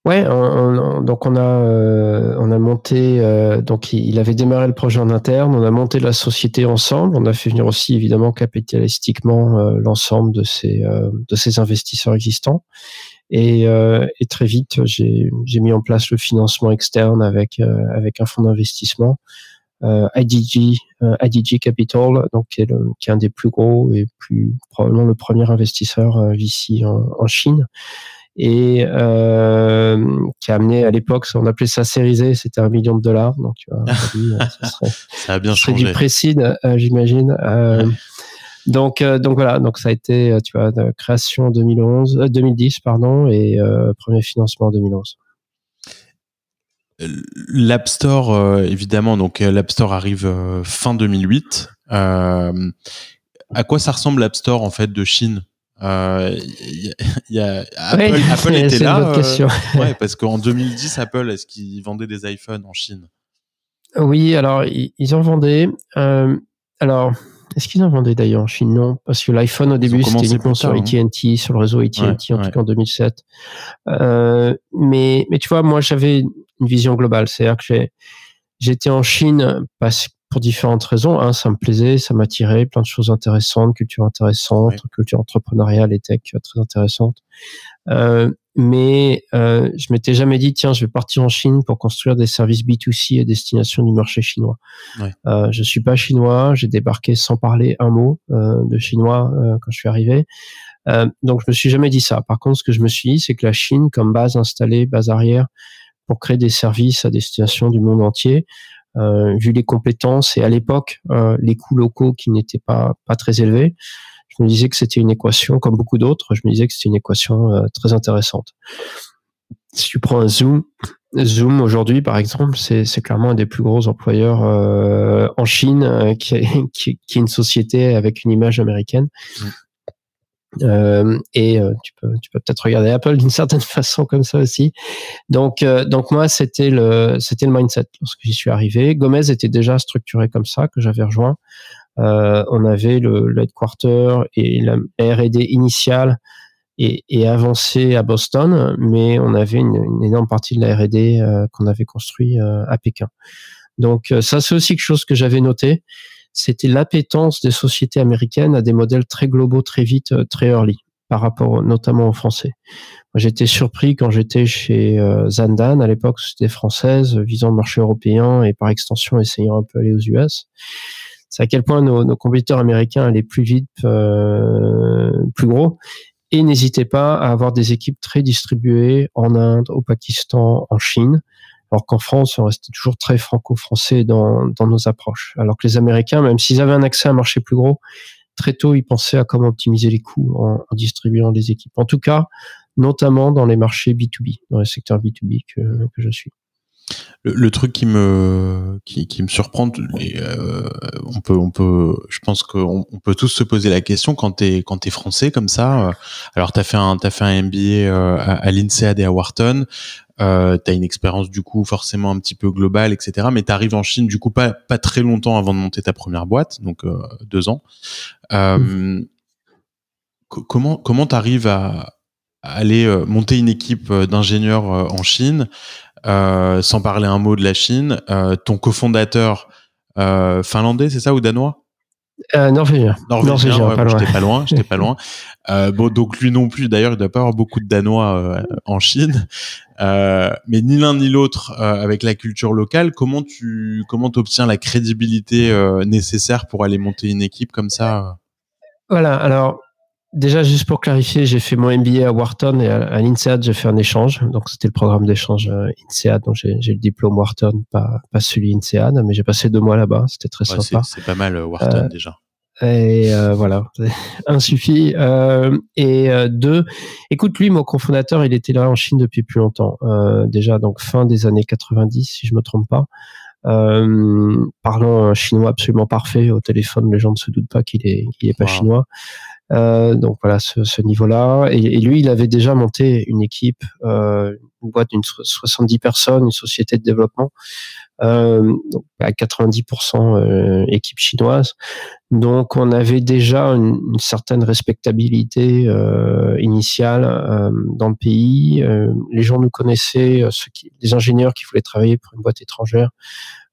Ouais, donc on a euh, on a monté euh, donc il, avait démarré le projet en interne, on a monté la société ensemble, on a fait venir aussi évidemment capitalistiquement euh, l'ensemble de ces de ces investisseurs existants. Et, très vite j'ai j'ai mis en place le financement externe avec avec un fonds d'investissement IDG IDG Capital donc qui est, qui est un des plus gros et plus probablement le premier investisseur ici en, en Chine et euh, qui a amené à l'époque, on appelait ça sérisé, c'était un million de dollars. Donc, tu vois, ça, serait, ça a bien changé. du précide, euh, j'imagine. Euh, donc, euh, donc voilà, donc ça a été, tu vois, de création en 2011, 2010, pardon, et premier financement en 2011. L'App Store, évidemment, donc l'App Store arrive fin 2008. à quoi ça ressemble l'App Store en fait de Chine? Euh, y a, Apple, Apple était là. Euh, ouais, parce qu'en 2010, Apple, est-ce qu'ils vendaient des iPhones en Chine? Oui, alors ils, en vendaient. Euh, alors, est-ce qu'ils en vendaient d'ailleurs en Chine? Non, parce que l'iPhone au début c'était uniquement sur AT&T, hein. sur le réseau AT&T, en tout cas en 2007. Euh, mais, mais tu vois, moi j'avais une vision globale, c'est-à-dire que j'étais en Chine parce pour différentes raisons. Hein, ça me plaisait, ça m'attirait, plein de choses intéressantes, culture intéressante, culture entrepreneuriale et tech euh, très intéressante. Euh, mais euh, je m'étais jamais dit tiens je vais partir en Chine pour construire des services B2C à destination du marché chinois. Ouais. Euh, je suis pas chinois, j'ai débarqué sans parler un mot euh, de chinois quand je suis arrivé. donc je me suis jamais dit ça. Par contre ce que je me suis dit c'est que la Chine comme base installée, base arrière pour créer des services à destination du monde entier, vu les compétences et à l'époque euh, les coûts locaux qui n'étaient pas pas très élevés, je me disais que c'était une équation comme beaucoup d'autres. Je me disais que c'était une équation euh, très intéressante. Si tu prends un Zoom, Zoom aujourd'hui, par exemple, c'est clairement un des plus gros employeurs euh, en Chine, euh, qui, qui, qui, est une société avec une image américaine. Euh, et euh, tu peux tu peux peut-être regarder Apple d'une certaine façon comme ça aussi. Donc euh, donc moi c'était le c'était le mindset lorsque j'y suis arrivé. Gomez était déjà structuré comme ça que j'avais rejoint. on avait le, le, headquarter et la R&D initiale et, et avancée à Boston, mais on avait une, une énorme partie de la R&D qu'on avait construit à Pékin. Donc ça c'est aussi quelque chose que j'avais noté c'était l'appétence des sociétés américaines à des modèles très globaux, très vite, euh, très early, par rapport notamment aux Français. J'étais surpris quand j'étais chez euh, Zandan, à l'époque c'était française, visant le marché européen et par extension essayant un peu aller aux US. C'est à quel point nos, nos, compétiteurs américains allaient plus vite, euh, plus gros, et n'hésitaient pas à avoir des équipes très distribuées en Inde, au Pakistan, en Chine, alors qu'en France, on restait toujours très franco-français dans, dans nos approches. Alors que les Américains, même s'ils avaient un accès à un marché plus gros, très tôt, ils pensaient à comment optimiser les coûts en, distribuant les équipes. En tout cas, notamment dans les marchés B2B, dans les secteurs B2B que, que je suis. Le, truc qui me qui, me surprend, euh, on peut on peut, je pense qu'on on peut tous se poser la question quand t'es quand t'es français comme ça. Euh, alors t'as fait un t'as fait un MBA euh, à l'INSEAD et à Wharton. Euh, t'as une expérience du coup forcément un petit peu globale, etc. Mais t'arrives en Chine du coup pas pas très longtemps avant de monter ta première boîte, donc euh, deux ans. Euh, mmh. Comment comment t'arrives à, à aller euh, monter une équipe d'ingénieurs en Chine euh, sans parler un mot de la Chine. Euh, ton cofondateur euh, finlandais, c'est ça ou danois? Norvégien. Norvégien, j'étais pas loin. J'étais pas loin. bon, donc lui non plus. D'ailleurs, il doit pas avoir beaucoup de Danois en Chine. mais ni l'un ni l'autre avec la culture locale. Comment tu comment obtiens la crédibilité nécessaire pour aller monter une équipe comme ça? Voilà. Alors déjà, juste pour clarifier, j'ai fait mon MBA à Wharton et à, l'INSEAD, j'ai fait un échange. Donc, c'était le programme d'échange euh, INSEAD. Donc, j'ai le diplôme Wharton, pas, pas celui INSEAD, mais j'ai passé deux mois là-bas. C'était très sympa. C'est pas mal, Wharton, déjà. Et euh, voilà, un suffit. Euh, et euh, deux, écoute, lui, mon cofondateur, il était là en Chine depuis plus longtemps. Euh, déjà, donc fin des années 90, si je me trompe pas. parlant un chinois absolument parfait au téléphone, les gens ne se doutent pas qu'il est, qu'il est pas chinois. Donc voilà, ce, ce niveau-là. Et, et, lui, il avait déjà monté une équipe, une boîte d'une 70 personnes, une société de développement euh, à 90% euh, équipe chinoise. Donc on avait déjà une, certaine respectabilité euh, initiale euh, dans le pays. Euh, les gens nous connaissaient, ceux qui, les ingénieurs qui voulaient travailler pour une boîte étrangère.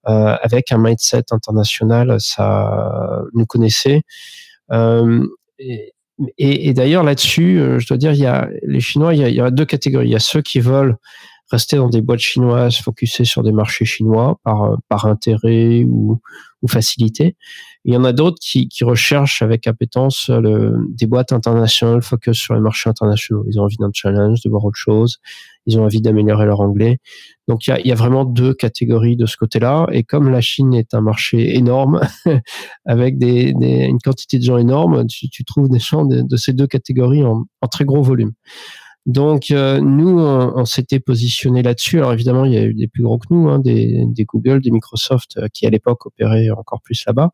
avec un mindset international, ça nous connaissait. Et, d'ailleurs là-dessus, je dois dire, il y a les Chinois, il y a, il y a deux catégories. Il y a ceux qui veulent rester dans des boîtes chinoises, focuser sur des marchés chinois par, euh, par intérêt ou, facilité. Il y en a d'autres qui, recherchent avec appétence des boîtes internationales, focus sur les marchés internationaux. Ils ont envie d'un challenge, de voir autre chose. Ils ont envie d'améliorer leur anglais. Donc il y a, vraiment deux catégories de ce côté-là. Et comme la Chine est un marché énorme, avec une quantité de gens énorme, tu, trouves des gens de, de ces deux catégories en, en très gros volume. Donc euh, nous, on, s'était positionné là-dessus. Alors évidemment, il y a eu des plus gros que nous, hein, des, Google, des Microsoft, euh, qui à l'époque opéraient encore plus là-bas.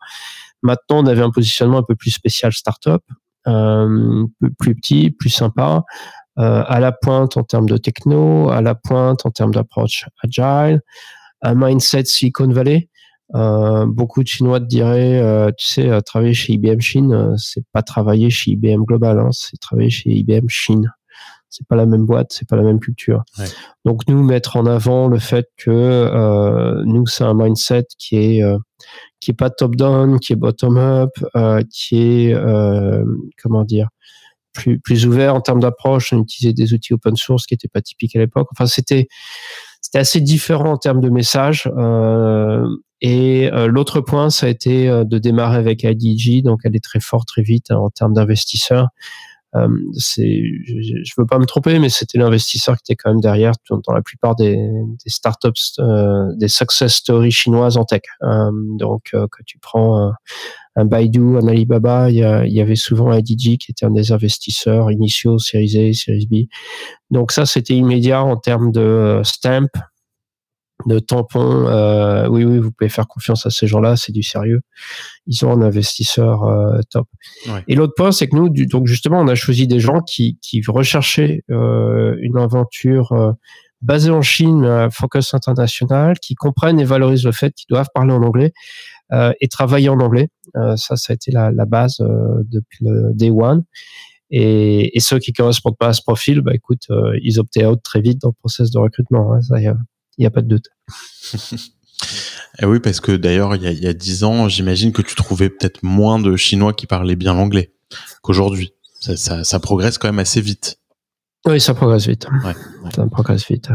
Maintenant, on avait un positionnement un peu plus spécial startup, euh, plus petit, plus sympa, euh, à la pointe en termes de techno, à la pointe en termes d'approche agile, un mindset Silicon Valley. Beaucoup de Chinois te diraient, euh, tu sais, travailler chez IBM Chine, c'est pas travailler chez IBM Global, hein, c'est travailler chez IBM Chine c'est pas la même boîte, c'est pas la même culture. Donc nous mettre en avant le fait que euh, nous c'est un mindset qui est euh, qui est pas top down, qui est bottom up, euh, qui est comment dire plus plus ouvert en termes d'approche. On utilisait des outils open source qui n'étaient pas typiques à l'époque. Enfin c'était c'était assez différent en termes de message. Euh, et l'autre point, ça a été de démarrer avec IDG, donc elle est très forte très vite hein, en termes d'investisseurs. Euh, je, veux pas me tromper, mais c'était l'investisseur qui était quand même derrière dans, la plupart des, startups, euh, des success stories chinoises en tech. Euh, donc, quand tu prends un, Baidu, un Alibaba, il y, y avait souvent un qui était un des investisseurs initiaux, Series A, Series B. Donc ça, c'était immédiat en termes de stamp, de tampons. Euh, oui, oui, vous pouvez faire confiance à ces gens-là, c'est du sérieux. Ils ont un investisseur euh, top. Et l'autre point, c'est que nous, du, donc justement, on a choisi des gens qui, qui recherchaient euh, une aventure euh, basée en Chine, mais focus international, qui comprennent et valorisent le fait qu'ils doivent parler en anglais euh, et travailler en anglais. ça, ça a été la, la base depuis le day one. Et, et, ceux qui correspondent pas à ce profil, bah écoute, ils optaient out très vite dans le process de recrutement. Hein, ça, il n'y a pas de doute. Et eh oui, parce que d'ailleurs, il y a dix ans, j'imagine que tu trouvais peut-être moins de Chinois qui parlaient bien l'anglais qu'aujourd'hui. Ça, ça, progresse quand même assez vite. Oui, ça progresse vite. Ouais, Ça progresse vite.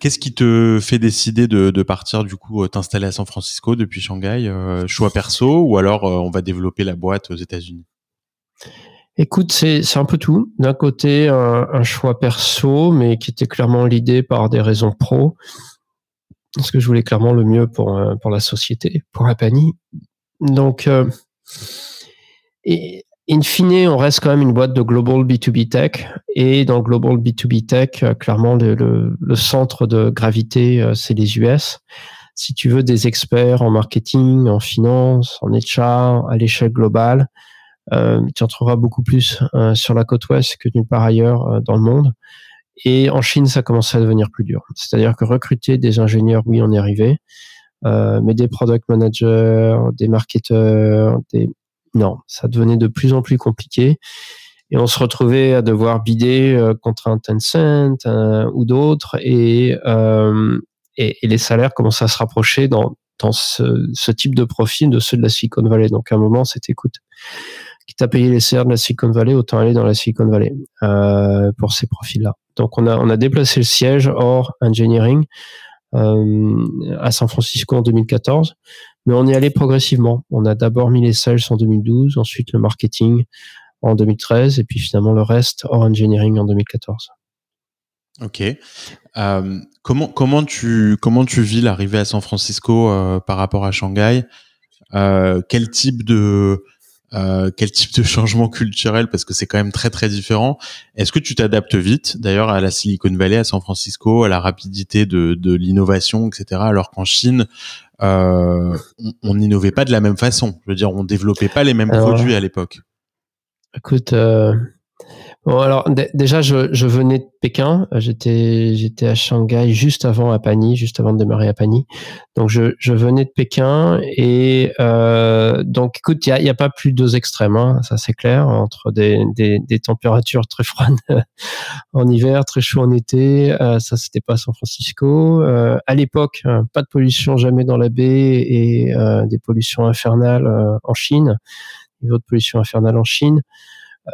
Qu'est-ce qui te fait décider de, de partir, du coup, euh, t'installer à San Francisco depuis Shanghai euh, Choix perso ou alors euh, on va développer la boîte aux États-Unis? Écoute, c'est un peu tout. D'un côté, un, un, choix perso, mais qui était clairement l'idée par des raisons pro parce que je voulais clairement le mieux pour, euh, pour la société, pour la panie. Donc, euh, et, in fine, on reste quand même une boîte de global B2B tech. Et dans global B2B tech, euh, clairement, le, le, le, centre de gravité, c'est les US. Si tu veux des experts en marketing, en finance, en HR, à l'échelle globale, euh, tu en trouveras beaucoup plus sur la côte ouest que nulle part ailleurs dans le monde. Et en Chine, ça commençait à devenir plus dur. C'est-à-dire que recruter des ingénieurs, oui, on est arrivé, euh, mais des product managers, des marketeurs, des non, ça devenait de plus en plus compliqué. Et on se retrouvait à devoir bider euh, contre un Tencent ou d'autres, et, euh, et, et, les salaires commençaient à se rapprocher dans, dans ce, ce, type de profil de ceux de la Silicon Valley. Donc à un moment, c'était écoute, qui t'a payé les salaires de la Silicon Valley, autant aller dans la Silicon Valley euh, pour ces profils-là. Donc on a, on a déplacé le siège hors engineering euh, à San Francisco en 2014, mais on est allé progressivement. On a d'abord mis les sales en 2012, ensuite le marketing en 2013 et puis finalement le reste hors engineering en 2014. Ok. comment comment tu comment tu vis l'arrivée à San Francisco par rapport à Shanghai? Quel type de euh, quel type de changement culturel parce que c'est quand même très très différent. Est-ce que tu t'adaptes vite d'ailleurs à la Silicon Valley, à San Francisco, à la rapidité de, de l'innovation, etc. Alors qu'en Chine, euh, on n'innovait pas de la même façon? Je veux dire, on développait pas les mêmes produits à l'époque. Écoute, euh, Bon, alors déjà, je, je, venais de Pékin. J'étais j'étais à Shanghai juste avant à Pani, juste avant de démarrer à Pani. Donc je, je venais de Pékin et euh, donc écoute, il y a, y a, pas plus deux extrêmes, hein, ça c'est clair, entre des, des, des, températures très froides en hiver, très chaud en été. Euh, ça c'était pas San Francisco. Euh, à l'époque, hein, pas de pollution jamais dans la baie et euh, des pollutions infernales euh, en Chine. Niveau de pollution infernale en Chine.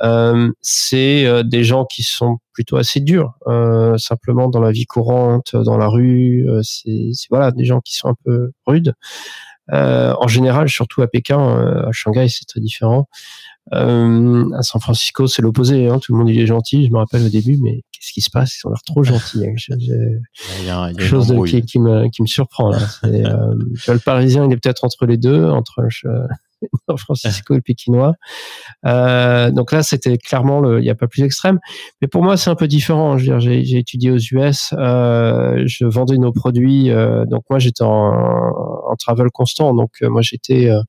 Euh, c'est euh, des gens qui sont plutôt assez durs, euh, simplement dans la vie courante, dans la rue. c'est voilà des gens qui sont un peu rudes. en général, surtout à Pékin, à Shanghai, c'est très différent. à San Francisco, c'est l'opposé. Hein. Tout le monde il est gentil. Je me rappelle au début, mais qu'est-ce qui se passe? Ils ont l'air trop gentils. Hein. il y a, quelque chose de, qui, qui, me, qui me surprend là. le Parisien, il est peut-être entre les deux, entre San Francisco et Pékinois. Euh, donc là, c'était clairement le, il n'y a pas plus extrême. Mais pour moi, c'est un peu différent. Je veux dire, j'ai, j'ai étudié aux US, euh, je vendais nos produits. Euh, donc moi, j'étais en, en travel constant. Donc euh, moi, j'étais, euh,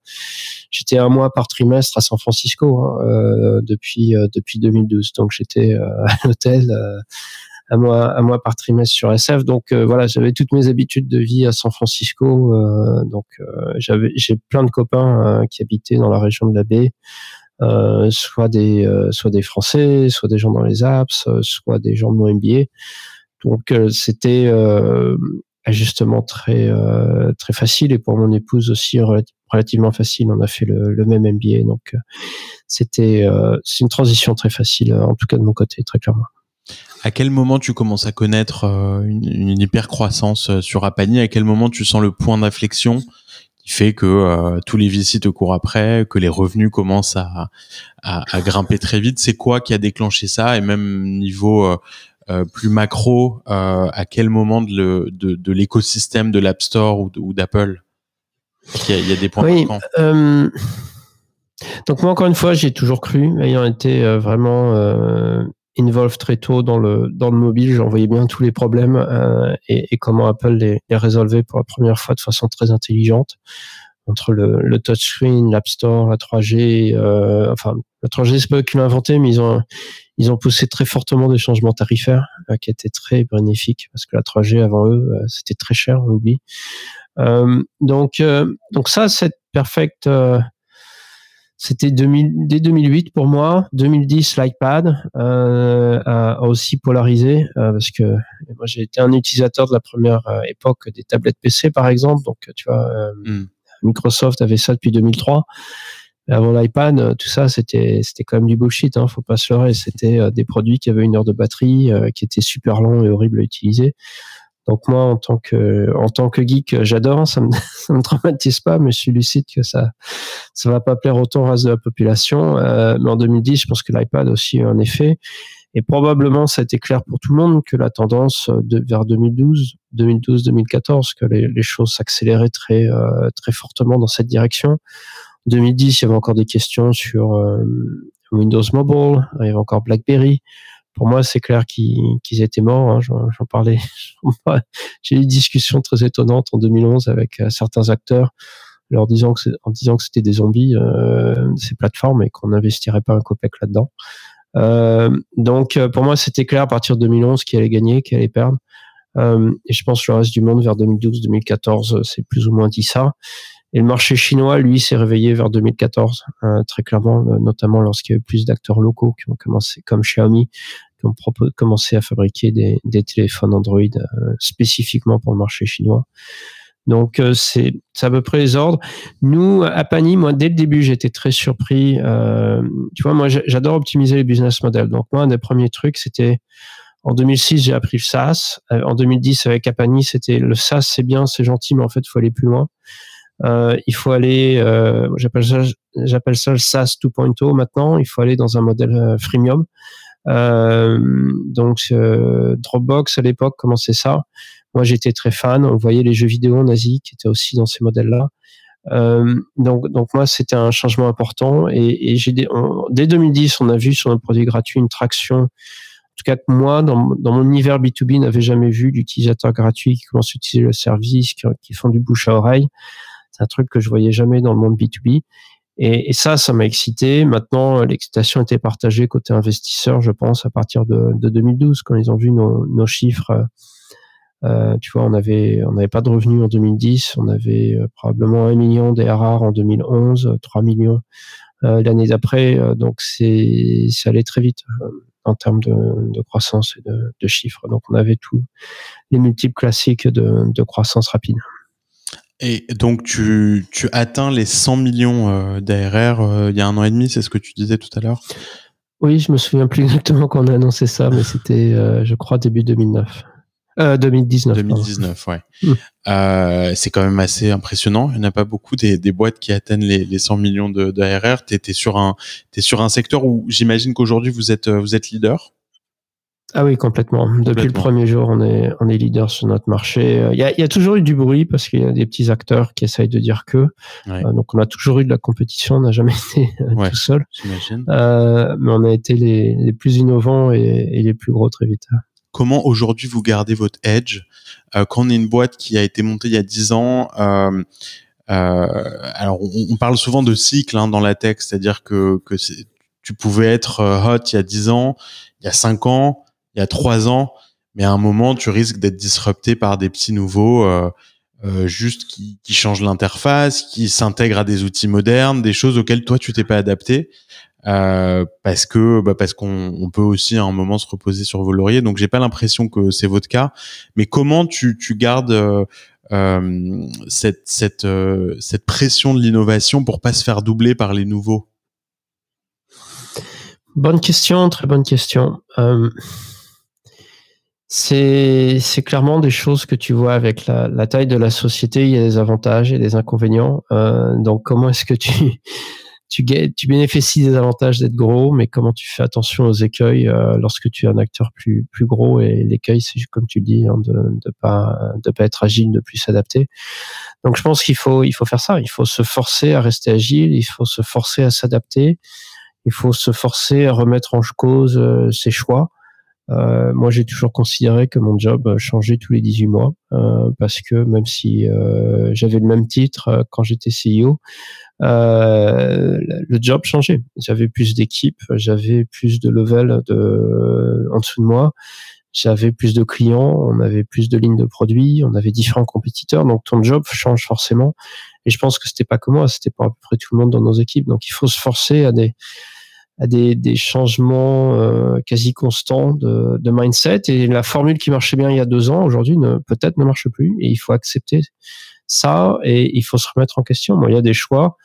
j'étais un mois par trimestre à San Francisco hein, depuis depuis 2012. Donc j'étais à l'hôtel mois, un mois par trimestre sur SF. Donc euh, voilà, j'avais toutes mes habitudes de vie à San Francisco. Euh, donc euh, j'avais, j'ai plein de copains qui habitaient dans la région de la baie. soit des soit des Français, soit des gens dans les apps, soit des gens de mon MBA. Donc c'était euh, justement très très facile et pour mon épouse aussi relativement facile. On a fait le, le même MBA, donc c'était c'est une transition très facile en tout cas de mon côté très clairement. À quel moment tu commences à connaître euh, une, une hyper croissance euh, sur Apani? À quel moment tu sens le point d'inflexion qui fait que euh, tous les VC te courent après, que les revenus commencent à, à, à grimper très vite? C'est quoi qui a déclenché ça? Et même niveau plus macro, à quel moment de, l'écosystème de l'App Store ou, ou d'Apple? Il, il y, a des points oui, donc moi encore une fois, j'ai toujours cru, ayant été vraiment involve très tôt dans le dans le mobile. J'en voyais bien tous les problèmes euh, et, et, comment Apple les, les, résolvait pour la première fois de façon très intelligente entre le, le touchscreen, l'App Store, la 3G. Euh, enfin, la 3G c'est pas eux qui l'ont inventé, mais ils ont ils ont poussé très fortement des changements tarifaires euh, qui étaient très bénéfiques parce que la 3G avant eux euh, c'était très cher, on l'oublie. Euh, donc donc ça cette perfect c'était dès 2008 pour moi. 2010, l'iPad euh, a, aussi polarisé euh, parce que moi j'ai été un utilisateur de la première euh, époque des tablettes PC par exemple. Donc tu vois, hmm. Microsoft avait ça depuis 2003. avant l'iPad, tout ça c'était c'était quand même du bullshit. Hein, faut pas se leurrer. C'était des produits qui avaient une heure de batterie, qui étaient super longs et horribles à utiliser. Donc moi, en tant que en tant que geek, j'adore, ça me me traumatise pas, mais je suis lucide que ça ça va pas plaire autant au reste de la population. Euh, mais en 2010, je pense que l'iPad aussi a eu un effet. Et probablement, ça a été clair pour tout le monde que la tendance de, vers 2012, 2012-2014, que les, les choses s'accéléraient très euh, très fortement dans cette direction. En 2010, il y avait encore des questions sur euh, Windows Mobile, il y avait encore BlackBerry pour moi, c'est clair qu'ils étaient morts. Hein, J'en parlais. J'ai eu des discussions très étonnantes en 2011 avec euh, certains acteurs, leur disant que en disant que c'était des zombies euh, ces plateformes et qu'on n'investirait pas un copec là-dedans. Euh, donc, euh, pour moi, c'était clair à partir de 2011 qui allait gagner, qui allait perdre. Euh, et je pense que le reste du monde vers 2012-2014, c'est plus ou moins dit ça. Et le marché chinois, lui, s'est réveillé vers 2014, euh, très clairement, euh, notamment lorsqu'il y a eu plus d'acteurs locaux qui ont commencé, comme Xiaomi, qui ont commencé à fabriquer des, des téléphones Android euh, spécifiquement pour le marché chinois. Donc euh, c'est à peu près les ordres. Nous à Pani, moi dès le début j'étais très surpris. tu vois, moi j'adore optimiser les business models. Donc moi un des premiers trucs c'était en 2006 j'ai appris le SaaS. en 2010 avec Apani c'était le SaaS c'est bien, c'est gentil, mais en fait il faut aller plus loin. Il faut aller, j'appelle ça, j'appelle ça le SaaS 2.0 maintenant. Il faut aller dans un modèle freemium. donc Dropbox à l'époque commençait ça? Moi j'étais très fan. On voyait les jeux vidéo nazis qui étaient aussi dans ces modèles-là. Euh, donc, donc moi, c'était un changement important. Et, dès 2010, on a vu sur notre produit gratuit une traction. En tout cas, moi, dans, mon univers B2B, n'avais jamais vu d'utilisateurs gratuits qui commencent à utiliser le service, qui font du bouche à oreille. C'est un truc que je voyais jamais dans le monde B2B. Et, et ça, ça m'a excité. Maintenant, l'excitation était partagée côté investisseur, je pense, à partir de, de 2012, quand ils ont vu nos, nos chiffres euh, tu vois, on on n'avait pas de revenus en 2010, on avait euh, probablement un million d'ARR en 2011, 3 millions euh, l'année d'après. donc c'est, ça allait très vite en termes de, de croissance et de, de, chiffres. Donc on avait tous les multiples classiques de, de croissance rapide. Et donc tu, tu atteins les 100 millions d'ARR il y a un an et demi, c'est ce que tu disais tout à l'heure? Oui, je me souviens plus exactement quand on a annoncé ça, mais c'était, je crois, début 2009. 2019. 2019, ouais. Mm. Euh, c'est quand même assez impressionnant. Il n'y en a pas beaucoup des, des boîtes qui atteignent les, les 100 millions de, d'ARR. Tu es, sur un, es sur un secteur où j'imagine qu'aujourd'hui vous êtes, vous êtes leader. Ah oui, complètement. Depuis le premier jour, on est, on est leader sur notre marché. Il y a, y a toujours eu du bruit parce qu'il y a des petits acteurs qui essayent de dire que. Euh, donc, on a toujours eu de la compétition. On n'a jamais été euh, tout seul. Euh, mais on a été les, les plus innovants et, et les plus gros très vite comment aujourd'hui vous gardez votre edge? Euh, quand on est une boîte qui a été montée il y a 10 ans euh, euh, alors on, parle souvent de cycle hein, dans la tech c'est-à-dire que, que tu pouvais être hot il y a 10 ans il y a 5 ans il y a 3 ans mais à un moment tu risques d'être disrupté par des petits nouveaux juste qui, qui changent l'interface, qui s'intègrent à des outils modernes, des choses auxquelles toi tu t'es pas adapté. Euh, parce que bah parce qu'on on peut aussi à un moment se reposer sur vos lauriers. Donc j'ai pas l'impression que c'est votre cas. Mais comment tu, tu gardes euh, euh cette cette euh, cette pression de l'innovation pour pas se faire doubler par les nouveaux? Bonne question, très bonne question. Euh, c'est clairement des choses que tu vois avec la, taille de la société. Il y a des avantages et des inconvénients. donc comment est-ce que tu tu, tu bénéficies des avantages d'être gros, mais comment tu fais attention aux écueils euh, lorsque tu es un acteur plus plus gros? Et l'écueil, c'est comme tu dis, hein, de de pas de être agile, de plus s'adapter. Donc je pense qu'il faut il faut faire ça. Il faut se forcer à rester agile. Il faut se forcer à s'adapter. Il faut se forcer à remettre en cause euh, ses choix. Euh, moi, j'ai toujours considéré que mon job changeait tous les 18 mois euh, parce que même si euh, j'avais le même titre quand j'étais CEO, euh, le job changeait. J'avais plus d'équipes, j'avais plus de level de, en dessous de moi, j'avais plus de clients, on avait plus de lignes de produits, on avait différents compétiteurs, donc ton job change forcément. Et je pense que c'était pas que moi, c'était pas à peu près tout le monde dans nos équipes. Donc il faut se forcer à des à des, des changements euh, quasi constants de, de, mindset. Et la formule qui marchait bien il y a deux ans, aujourd'hui, peut-être ne marche plus. Et il faut accepter ça et il faut se remettre en question. Moi, il y a des choix.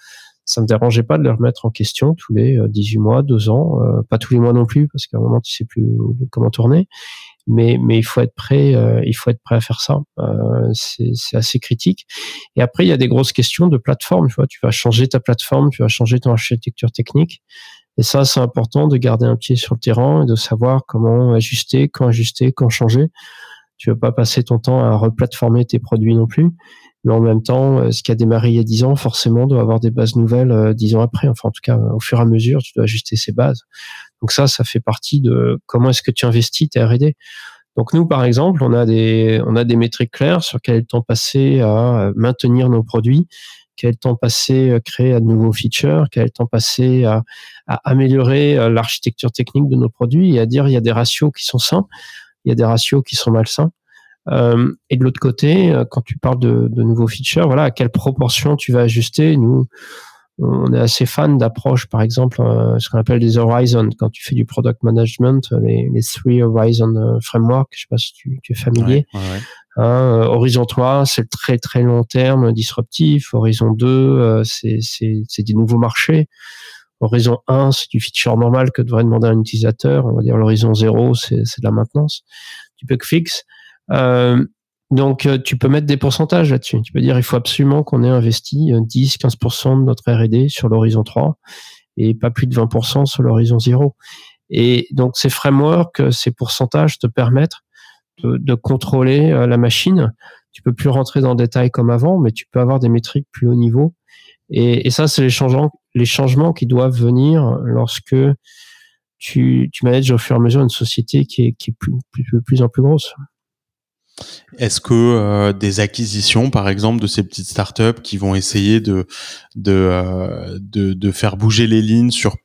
Ça me dérangeait pas de les remettre en question tous les 18 euh, mois, deux ans, euh, pas tous les mois non plus, parce qu'à un moment tu sais plus comment tourner. Mais mais il faut être prêt, euh, il faut être prêt à faire ça. c'est c'est assez critique. Et après il y a des grosses questions de plateforme. Tu vois, tu vas changer ta plateforme, tu vas changer ton architecture technique. Et ça, c'est important de garder un pied sur le terrain et de savoir comment ajuster, quand ajuster, quand changer. Tu veux pas passer ton temps à replatformer tes produits non plus. Mais en même temps, euh, ce qui a démarré il y a 10 ans, forcément, doit avoir des bases nouvelles euh, dix ans après. Enfin, en tout cas, au fur et à mesure, tu dois ajuster ces bases. Donc ça, ça fait partie de comment est-ce que tu investis tes R&D. Donc nous, par exemple, on a des on a des métriques claires sur quel est le temps passé à maintenir nos produits, quel temps passé à créer de nouveaux features, quel temps passé à, améliorer euh, l'architecture technique de nos produits et à dire il y a des ratios qui sont sains, il y a des ratios qui sont malsains. Euh, et de l'autre côté, euh, quand tu parles de, nouveaux features, voilà, à quelle proportion tu vas ajuster? Nous, on est assez fan d'approches, par exemple, euh, ce qu'on appelle des horizons. Quand tu fais du product management, les, three horizon framework, je sais pas si tu, es familier. Hein, horizon 3, c'est le très très long terme disruptif. Horizon 2, c'est, c'est, des nouveaux marchés. Horizon 1, c'est du feature normal que devrait demander un utilisateur. On va dire l'horizon 0, c'est, de la maintenance, du bug fix. Euh, Donc, tu peux mettre des pourcentages là-dessus. Tu peux dire, il faut absolument qu'on ait investi 10-15% de notre R&D sur l'horizon 3 et pas plus de 20% sur l'horizon 0. Et donc, ces frameworks, ces pourcentages te permettent de, contrôler la machine. Tu peux plus rentrer dans le détail comme avant, mais tu peux avoir des métriques plus haut niveau. Et, ça, c'est les changements, qui doivent venir lorsque tu, manages au fur et à mesure une société qui est, qui plus, plus en plus grosse. Est-ce que euh, des acquisitions, par exemple, de ces petites startups qui vont essayer de de, euh, de, faire bouger les lignes sur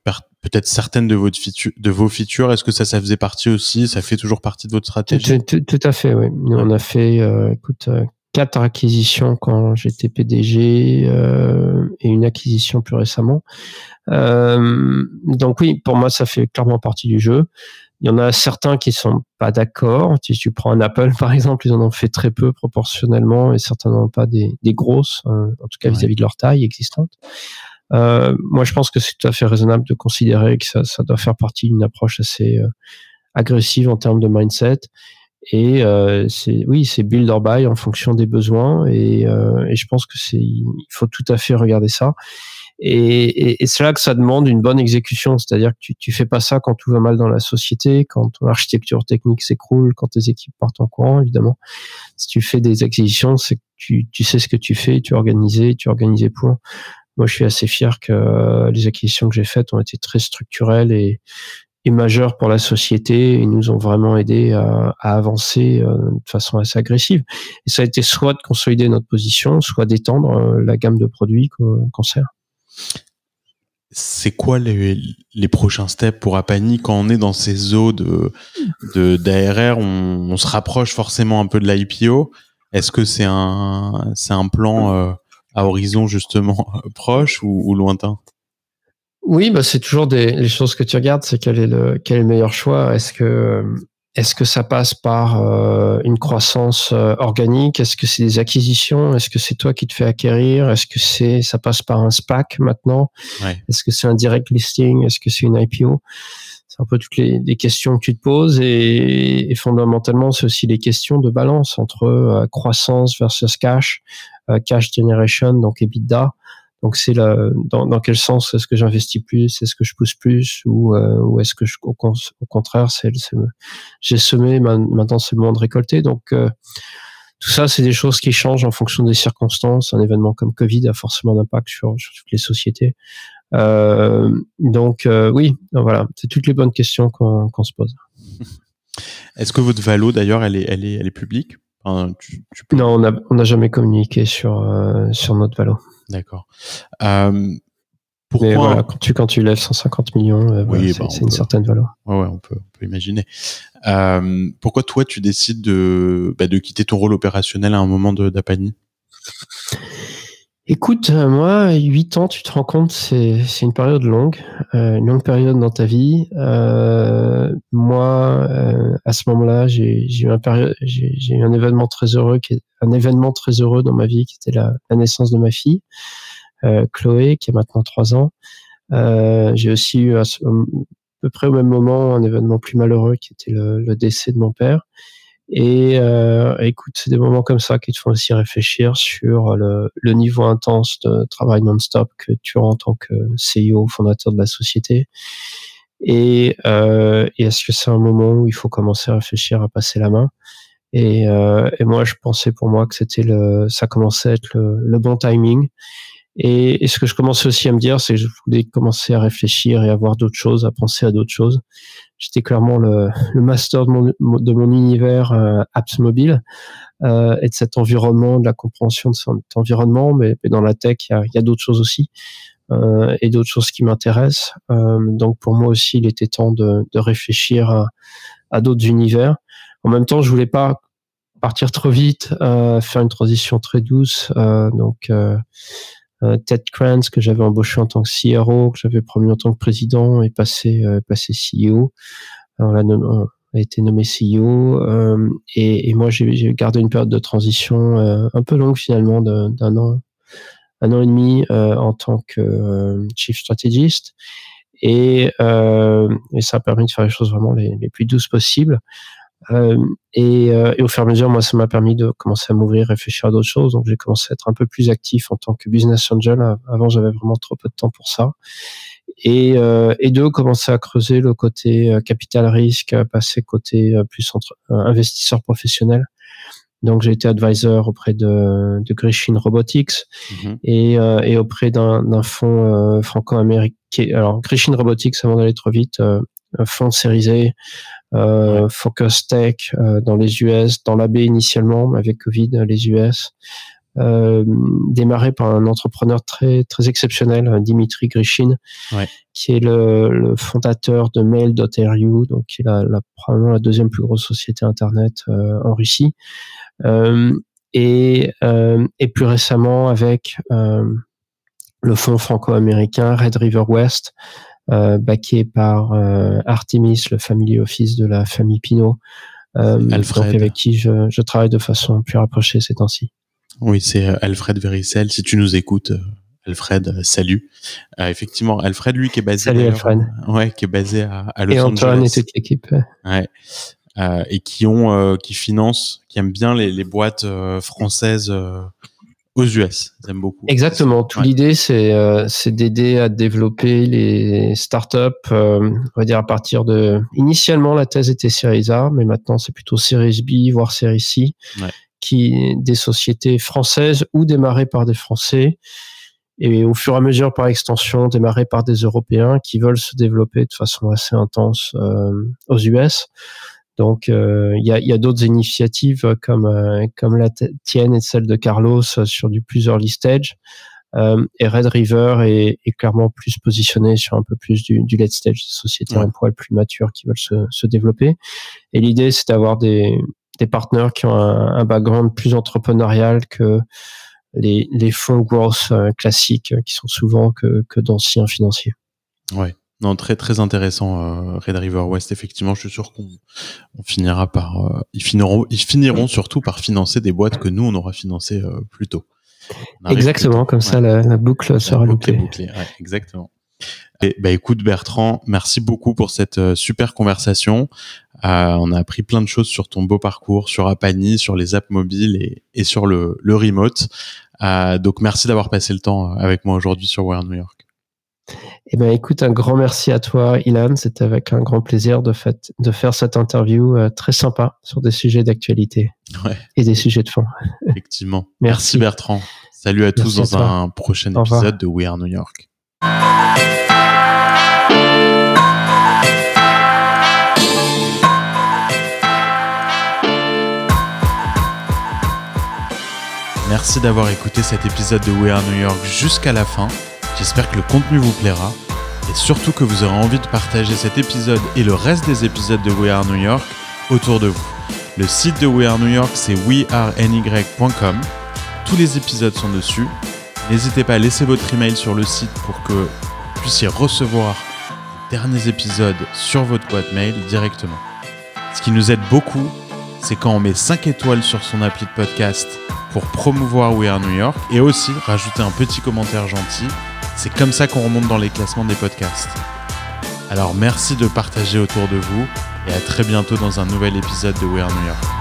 peut-être certaines de, de vos features, est-ce que ça, ça faisait partie aussi? Ça fait toujours partie de votre stratégie? Tout, tout, à fait, oui. Nous, on a fait, euh, écoute, quatre acquisitions quand j'étais PDG et une acquisition plus récemment. donc oui, pour moi, ça fait clairement partie du jeu. Il y en a certains qui sont pas d'accord. Si tu prends un Apple, par exemple, ils en ont fait très peu proportionnellement et certainement pas des, des grosses, hein, en tout cas vis-à-vis de leur taille existante. Euh, moi, je pense que c'est tout à fait raisonnable de considérer que ça, ça doit faire partie d'une approche assez euh, agressive en termes de mindset. Et euh, c'est oui, c'est build or buy en fonction des besoins. Et, euh, et je pense que c'est il faut tout à fait regarder ça. Et, et, c'est là que ça demande une bonne exécution, c'est-à-dire que tu, tu fais pas ça quand tout va mal dans la société, quand ton architecture technique s'écroule, quand tes équipes partent en courant, évidemment. Si tu fais des acquisitions, c'est que tu, tu sais ce que tu fais, tu es organisé, tu es organisé pour. Moi, je suis assez fier que les acquisitions que j'ai faites ont été très structurelles et, et majeures pour la société et nous ont vraiment aidé à, à avancer euh, de façon assez agressive. Et ça a été soit de consolider notre position, soit d'étendre euh, la gamme de produits qu'on sert. C'est quoi les, les, prochains steps pour Apani quand on est dans ces eaux de d'ARR on, on, se rapproche forcément un peu de l'IPO. Est-ce que c'est un c'est un plan euh, à horizon justement proche ou, ou lointain? Oui, bah c'est toujours des les choses que tu regardes, c'est quel est le quel est le meilleur choix? Est-ce que est-ce que ça passe par euh, une croissance euh, organique? Est-ce que c'est des acquisitions? Est-ce que c'est toi qui te fais acquérir? Est-ce que c'est ça passe par un SPAC maintenant? Est-ce que c'est un direct listing? Est-ce que c'est une IPO C'est un peu toutes les, questions que tu te poses et, et fondamentalement, c'est aussi les questions de balance entre euh, croissance versus cash, cash generation, donc EBITDA, donc c'est dans, dans quel sens est-ce que j'investis plus, est-ce que je pousse plus ou, euh, ou est-ce que je, au, contraire c'est, j'ai semé maintenant c'est le moment de récolter. Donc euh, tout ça c'est des choses qui changent en fonction des circonstances. Un événement comme Covid a forcément un impact sur, sur toutes les sociétés. Euh, donc oui, voilà, c'est toutes les bonnes questions qu'on, qu'on se pose. Est-ce que votre valo d'ailleurs elle est, elle est, elle est publique? Non, on n'a jamais communiqué sur, euh, sur notre valo. D'accord. Euh, pourquoi Mais voilà, quand tu, quand tu lèves 150 millions, euh, oui, bah, c'est une certaine valeur. Ouais, ouais on, peut, on peut imaginer. Pourquoi toi, tu décides de, bah, de quitter ton rôle opérationnel à un moment d'Apani? Écoute, euh, moi, 8 ans, tu te rends compte, c'est, une période longue, euh, une longue période dans ta vie. Euh, moi, euh, à ce moment-là, j'ai, eu un eu un événement très heureux, qui est un événement très heureux dans ma vie, qui était la, naissance de ma fille, euh, Chloé, qui a maintenant 3 ans. Euh, j'ai aussi eu à, peu près au même moment un événement plus malheureux, qui était le, le décès de mon père. Et euh, écoute, c'est des moments comme ça qui te font aussi réfléchir sur le, le niveau intense de travail non-stop que tu as en tant que CEO, fondateur de la société. Et, euh, est-ce que c'est un moment où il faut commencer à réfléchir à passer la main? Et, euh, et moi, je pensais pour moi que c'était le, ça commençait à être le, le bon timing. Et, et, ce que je commençais aussi à me dire, c'est que je voulais commencer à réfléchir et à voir d'autres choses, à penser à d'autres choses j'étais clairement le, le, master de mon, de mon univers euh, apps mobile euh, et de cet environnement, de la compréhension de cet environnement, mais, mais dans la tech, il y a, y a d'autres choses aussi euh, et d'autres choses qui m'intéressent. Euh, donc pour moi aussi, il était temps de, de réfléchir à, à d'autres univers. En même temps, je voulais pas partir trop vite, euh, faire une transition très douce. donc euh, Ted Kranz que j'avais embauché en tant que CRO, que j'avais promu en tant que président et passé euh, passé CEO. On l'a a été nommé CEO euh, et, et, moi j'ai gardé une période de transition euh, un peu longue finalement d'un an un an et demi euh, en tant que chief strategist et, et, ça a permis de faire les choses vraiment les, les plus douces possibles et, et, au fur et à mesure, moi, ça m'a permis de commencer à m'ouvrir, réfléchir à d'autres choses. Donc, j'ai commencé à être un peu plus actif en tant que business angel. Avant, j'avais vraiment trop peu de temps pour ça. Et, et de commencer à creuser le côté capital risque, passer côté plus entre, investisseur professionnel. Donc j'ai été advisor auprès de, de Grishin Robotics mhm. et, euh, et, auprès d'un fonds euh, franco-américain. Alors Grishin Robotics, avant d'aller trop vite, euh, un fonds sérisé, euh, Focus Tech dans les US, dans l'AB initialement, avec Covid, les US. Euh, démarré par un entrepreneur très très exceptionnel, Dimitri Grishin, ouais. qui est le, le, fondateur de Mail.ru, donc qui est la, la, probablement la deuxième plus grosse société internet euh, en Russie. Euh, et, euh, et plus récemment avec euh, le fonds franco-américain Red River West, backé par Artemis, le family office de la famille Pinot, Alfred. avec qui je, je, travaille de façon plus rapprochée ces temps-ci. Oui, c'est Alfred Vericel. Si tu nous écoutes, Alfred, salut. Euh, effectivement, Alfred, lui, qui est basé. Salut Alfred. Ouais, qui est basé à, à Los et Angeles. Antoine et toute l'équipe. Ouais. Euh, et qui ont, euh, qui financent, qui aiment bien les, les boîtes euh, françaises aux US. Ils aiment beaucoup. Exactement. Toute l'idée, c'est c'est d'aider à développer les startups. on va dire à partir de. Initialement, la thèse était Series A, mais maintenant c'est plutôt Series B, voire Series C, ouais. qui des sociétés françaises ou démarrées par des Français et au fur et à mesure, par extension, démarrées par des Européens qui veulent se développer de façon assez intense euh, aux US. Donc, euh, il y a, y a d'autres initiatives comme euh, comme la tienne et celle de Carlos sur du plus early stage. Euh, et Red River est, est, clairement plus positionné sur un peu plus du, du late stage, des sociétés ouais. un poil plus matures qui veulent se, se développer. Et l'idée, c'est d'avoir des, des partenaires qui ont un, un, background plus entrepreneurial que les, les fonds growth classiques qui sont souvent que, que d'anciens financiers. Ouais. Non, très très intéressant, euh, Red River West. Effectivement, je suis sûr qu'on on finira par, euh, ils finiront, ils finiront surtout par financer des boîtes que nous on aura financées euh, plus tôt. Exactement, comme ouais. ça la, la, boucle sera bouclée. bouclée. Ouais, exactement. Et, bah, écoute Bertrand, merci beaucoup pour cette euh, super conversation. Euh, on a appris plein de choses sur ton beau parcours, sur Apani, sur les apps mobiles et, et sur le, le remote. Euh, donc merci d'avoir passé le temps avec moi aujourd'hui sur Wire New York. Eh ben, écoute, un grand merci à toi, Ilan. C'était avec un grand plaisir de, fait, de faire cette interview euh, très sympa sur des sujets d'actualité ouais. et des sujets de fond. Effectivement. merci. merci. Bertrand. Salut à tous dans à un prochain épisode de We Are New York. Merci d'avoir écouté cet épisode de We Are New York jusqu'à la fin. J'espère que le contenu vous plaira et surtout que vous aurez envie de partager cet épisode et le reste des épisodes de We Are New York autour de vous. Le site de We Are New York, c'est weareny.com. Tous les épisodes sont dessus. N'hésitez pas à laisser votre email sur le site pour que vous puissiez recevoir les derniers épisodes sur votre boîte mail directement. Ce qui nous aide beaucoup, c'est quand on met 5 étoiles sur son appli de podcast pour promouvoir We Are New York et aussi rajouter un petit commentaire gentil. C'est comme ça qu'on remonte dans les classements des podcasts. Alors merci de partager autour de vous et à très bientôt dans un nouvel épisode de We Are New York.